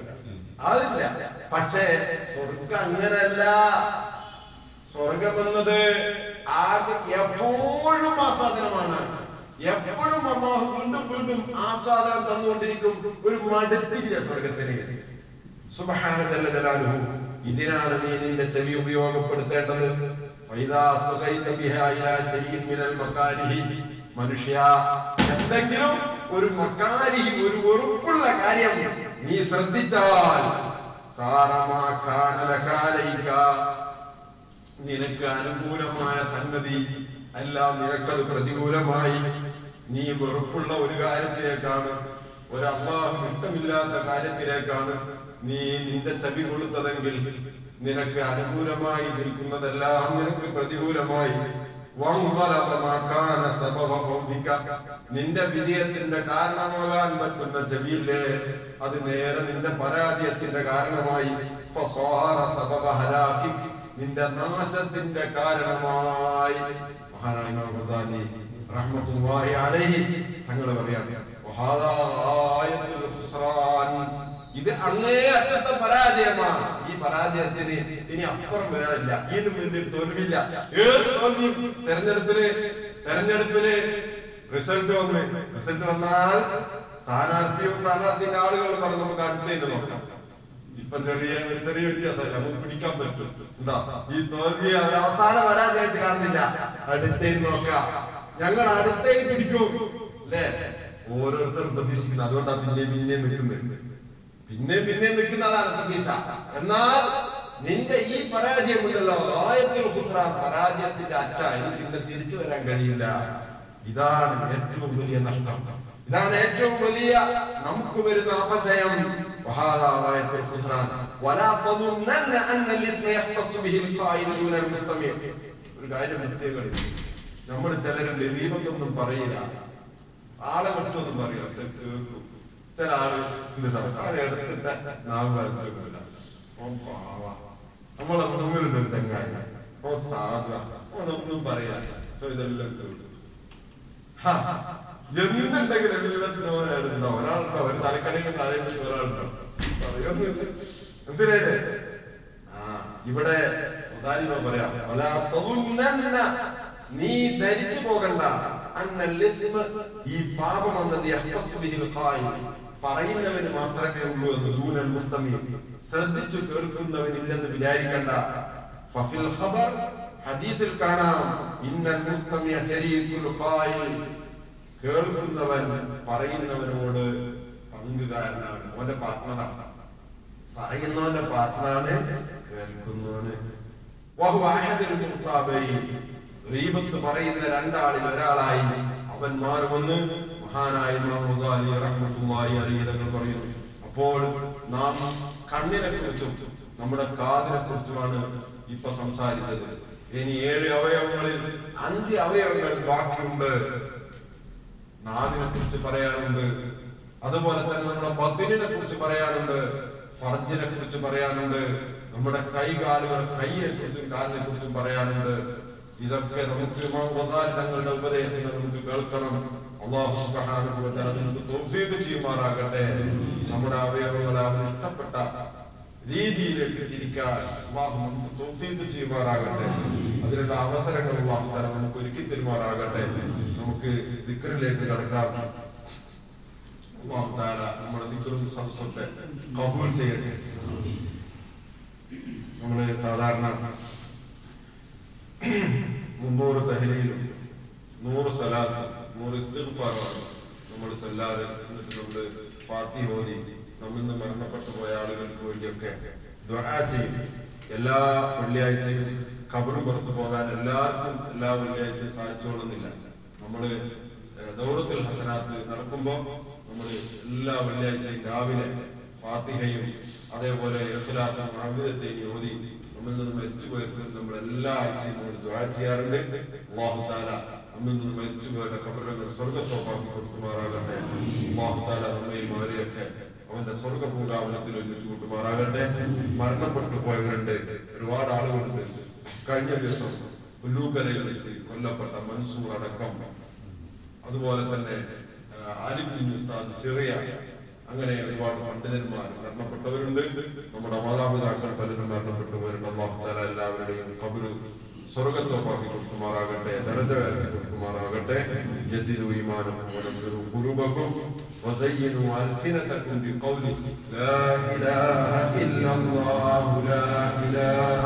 അതില്ല പക്ഷേ സ്വർഗം അങ്ങനല്ല സ്വർഗം എന്നത് ആകെ എപ്പോഴും ആസ്വാദനമാണ് എപ്പോഴും അള്ളാഹു വീണ്ടും വീണ്ടും ആസ്വാദനം തന്നുകൊണ്ടിരിക്കും. ഒരു മടുപ്പില്ല സ്വർഗത്തിന് സുബ്ഹാന ജല്ല ജലാലുഹു. ഇതിനാണ് നീ നിന്റെ ചെവി ഉപയോഗപ്പെടുത്തേണ്ടത്. മനുഷ്യ എന്തെങ്കിലും ഒരു മക്കാരി ഒരു ഉറപ്പുള്ള കാര്യം നീ ശ്രദ്ധിച്ചാൽ നിനക്ക് അനുകൂലമായ സംഗതി എല്ലാം നിനക്കത് പ്രതികൂലമായി. നീ വെറുപ്പുള്ള ഒരു കാര്യത്തിലേക്കാണ് ഒരു അള്ളാഹ് ഇഷ്ടമില്ലാത്ത കാര്യത്തിലേക്കാണ് നീ നിന്റെ ചവി കൊടുത്തതെങ്കിൽ നിനക്ക് അനുകൂലമായി നിൽക്കുന്നതെല്ലാം നിനക്ക് പ്രതികൂലമായി. നിന്റെ വിജയത്തിന്റെ കാരണമാകാൻ പറ്റുന്ന ചെവിയില്ലേ? അത് നേരെ നിന്റെ പരാജയത്തിന്റെ കാരണമായി. നിന്റെ നാശത്തിന്റെ കാരണമായി. മഹാനായ ഇമാം റഹ്മത്തുള്ളാഹി അലൈഹി തങ്ങൾ പറയാം ഇത് അങ്ങേ അറ്റത്തെ പരാജയമാണ്. ഈ പരാജയത്തിന് ഇനി അപ്പുറം വരാനില്ല. ഇതിന് മുന്നിൽ തോൽവില്ല ഏത് തോൽവി തെരഞ്ഞെടുപ്പിൽ തെരഞ്ഞെടുപ്പിൽ റിസൾട്ട് വന്ന് റിസൾട്ട് വന്നാൽ സ്ഥാനാർത്ഥിയും സ്ഥാനാർത്ഥിന്റെ ആളുകളും പറഞ്ഞു നമുക്ക് അടുത്തേക്ക് നോക്കാം. ഇപ്പൊ ചെറിയ ചെറിയ വ്യത്യാസമല്ല നമുക്ക് പിടിക്കാൻ പറ്റും. എന്താ ഈ തോൽവി അവസാനം വരാതായിട്ട് കാണുന്നില്ല. അടുത്തേക്ക് നോക്കാം. ഞങ്ങൾ അടുത്തേക്ക് പിടിക്കും. അല്ലേ? ഓരോരുത്തരും പ്രതീക്ഷിക്കുന്നത് അതുകൊണ്ടാണ് പിന്നെ പിന്നെ നിൽക്കുന്നത്. പിന്നെ പിന്നെ നിൽക്കുന്നതാണ് പ്രതീക്ഷ. എന്നാൽ നിന്റെ ഈ പരാജയം ഉണ്ടല്ലോ ആയത്തിൽ പുത്ര പരാജയത്തിന്റെ അറ്റ. എനിക്ക് പിന്നെ തിരിച്ചു വരാൻ കഴിയില്ല. ഇതാണ് ഏറ്റവും വലിയ നഷ്ടം. ഇതാണ് ഏറ്റവും വലിയ നമുക്ക് വരുന്ന അപജയം. ഒരു കാര്യം നമ്മൾ ചിലരുണ്ട് ദീപത്തൊന്നും പറയില്ല. ആളെ മറ്റൊന്നും പറയില്ല. ചില ആൾ നാം നമ്മളെ മുമ്പിലുണ്ട് ഒരു ചങ്ങായ. ഓ സാധ ഒന്നും പറയാ ഇതെല്ലാം എന്തുണ്ടെങ്കിൽ എങ്ങനെയുണ്ടാവും ഒരാളുണ്ടോ? ഒരു തലക്കടയിൽ താഴെ ഒരാളുണ്ടാവും എന്തിനേരെ ആ ഇവിടെ പറയാം. നീ ധരിച്ചു പോകണ്ട. ഈ പാപം എന്നത് പറയുന്നവന് മാത്രമേ ഉള്ളൂ എന്ന് ദൂരൻ മുസ്തമി ശ്രദ്ധിച്ചു കേൾക്കുന്നവനില്ലെന്ന് വിചാരിക്കണ്ട. ഫഫിൽ ഖബർ ഹദീസിൽ കാണാം. ഇന്നൽ മുസ്തമിയ ശരീരത്തിൽ കേൾക്കുന്നവൻ പറയുന്നവനോട് പങ്കുകാരനാണ്. അവന്റെ പാർട്ട്ണറാണ് പറയുന്നവന്റെ പാത്മാണ് കേൾക്കുന്നവന്. ഗീബത്ത് പറയുന്ന രണ്ടാളിൽ ഒരാളായി അവൻ മാറുമെന്ന് മഹാനായ അലൈഹി പറയുന്നു. അപ്പോൾ നാം കണ്ണിനെ കുറിച്ചും നമ്മുടെ കാതിനെ കുറിച്ചുമാണ് ഇപ്പൊ സംസാരിച്ചത്. ഇനി ഏഴ് അവയവങ്ങളിൽ അഞ്ച് അവയവങ്ങൾ ബാക്കിയുണ്ട്. നാദിനെ കുറിച്ച് പറയാനുണ്ട് അതുപോലെ തന്നെ നമ്മുടെ ബദിനെ കുറിച്ച് പറയാനുണ്ട് ഫർജിനെ കുറിച്ച് പറയാനുണ്ട് നമ്മുടെ കൈകാലുകൾ കൈയെ കുറിച്ചും കാലിനെ കുറിച്ചും പറയാനുണ്ട് ഇതൊക്കെ നമുക്ക് തങ്ങളുടെ ഉപദേശങ്ങൾ നമുക്ക് കേൾക്കണം. അള്ളാഹു നമുക്ക് ചെയ്യുമാറാകട്ടെ. നമ്മുടെ അവയവങ്ങൾ അവന് ഇഷ്ടപ്പെട്ട രീതിയിലേക്ക് തിരിക്കാൻ ചെയ്യുമാറാകട്ടെ. അതിനുള്ള അവസരങ്ങൾ അള്ളാഹു നമുക്ക് ഒരുക്കി തരുമാറാകട്ടെ. നമുക്ക് ദിക്കറിലേക്ക് കടക്കാം നമ്മുടെ ദിക്കറും സദസ്സൊക്കെ കബൂൽ ചെയ്യട്ടെ? നമ്മൾ സാധാരണ മുന്നൂറ് തഹലയിലും നൂറ് സലാത്ത് നൂറ് ഇസ്തിഫാറാണ് നമ്മൾ ചെല്ലാറ് നമ്മൾ ഫാത്തി ഓതി നമ്മിൽ മരണപ്പെട്ടു പോയ ആളുകൾക്ക് വേണ്ടിയൊക്കെ ചെയ്യും. എല്ലാ വെള്ളിയാഴ്ചയും ഖബറും പുറത്തു പോകാൻ എല്ലാവർക്കും എല്ലാ വെള്ളിയാഴ്ചയും സാധിച്ചോളുന്നില്ല. നമ്മൾ ദൗറത്തിൽ ഹസനാത്ത് നടക്കുമ്പോ നമ്മൾ എല്ലാ വെള്ളിയാഴ്ചയും രാവിലെ ഫാത്തിഹയും അതേപോലെ യശുലാസം അമിതത്തെയും ഓതി നമ്മിൽ നിന്ന് മരിച്ചു മരിച്ചുപോയവർക്ക് നമ്മൾ എല്ലാ ആഴ്ചയും നമ്മൾ ദ്വാ ചെയ്യാറുണ്ട്. അല്ലാഹു തആല നമ്മിൽ നിന്ന് മരിച്ചുപോയവരുടെ ഖബറുകൾ സ്വർഗസ്വഭാവം കൊടുക്കുമാറാകട്ടെ. തആല നമ്മയും അവരെയൊക്കെ അവന്റെ സ്വർഗ പൂങ്കാവനത്തിൽ ഒരുമിച്ച് കൂട്ടുമാറാകട്ടെ മരണപ്പെട്ടു പോയവരുണ്ട്. ഒരുപാട് ആളുകളുണ്ട്. കഴിഞ്ഞ ദിവസം പുല്ലൂക്കരയിൽ വെച്ച് കൊല്ലപ്പെട്ട മൻസൂർ അടക്കം അതുപോലെ തന്നെ ആലിക്കുഞ്ഞു ഉസ്താദ് സിറിയ അങ്ങനെ ഒരുപാട് പണ്ഡിതന്മാർ മരണപ്പെട്ടവരുണ്ട്. നമ്മുടെ മാതാപിതാക്കൾ പലരും മരണപ്പെട്ടു വരുന്ന അള്ളാഹുത്താല എല്ലാവരുടെയും കബുരു സ്വർഗത്തോപ്പാക്കി കൊടുക്കുമാറാകട്ടെ ദരജകാലത്ത് കൊടുക്കുമാറാകട്ടെ. ജദ്ദിദു ഈമാനും വനസ്സു ഖുലൂബക്കും വസയ്യിനു അൽസിനതക്കും ബിഖൗലി ലാ ഇലാഹ ഇല്ലല്ലാഹു ലാ ഇലാഹ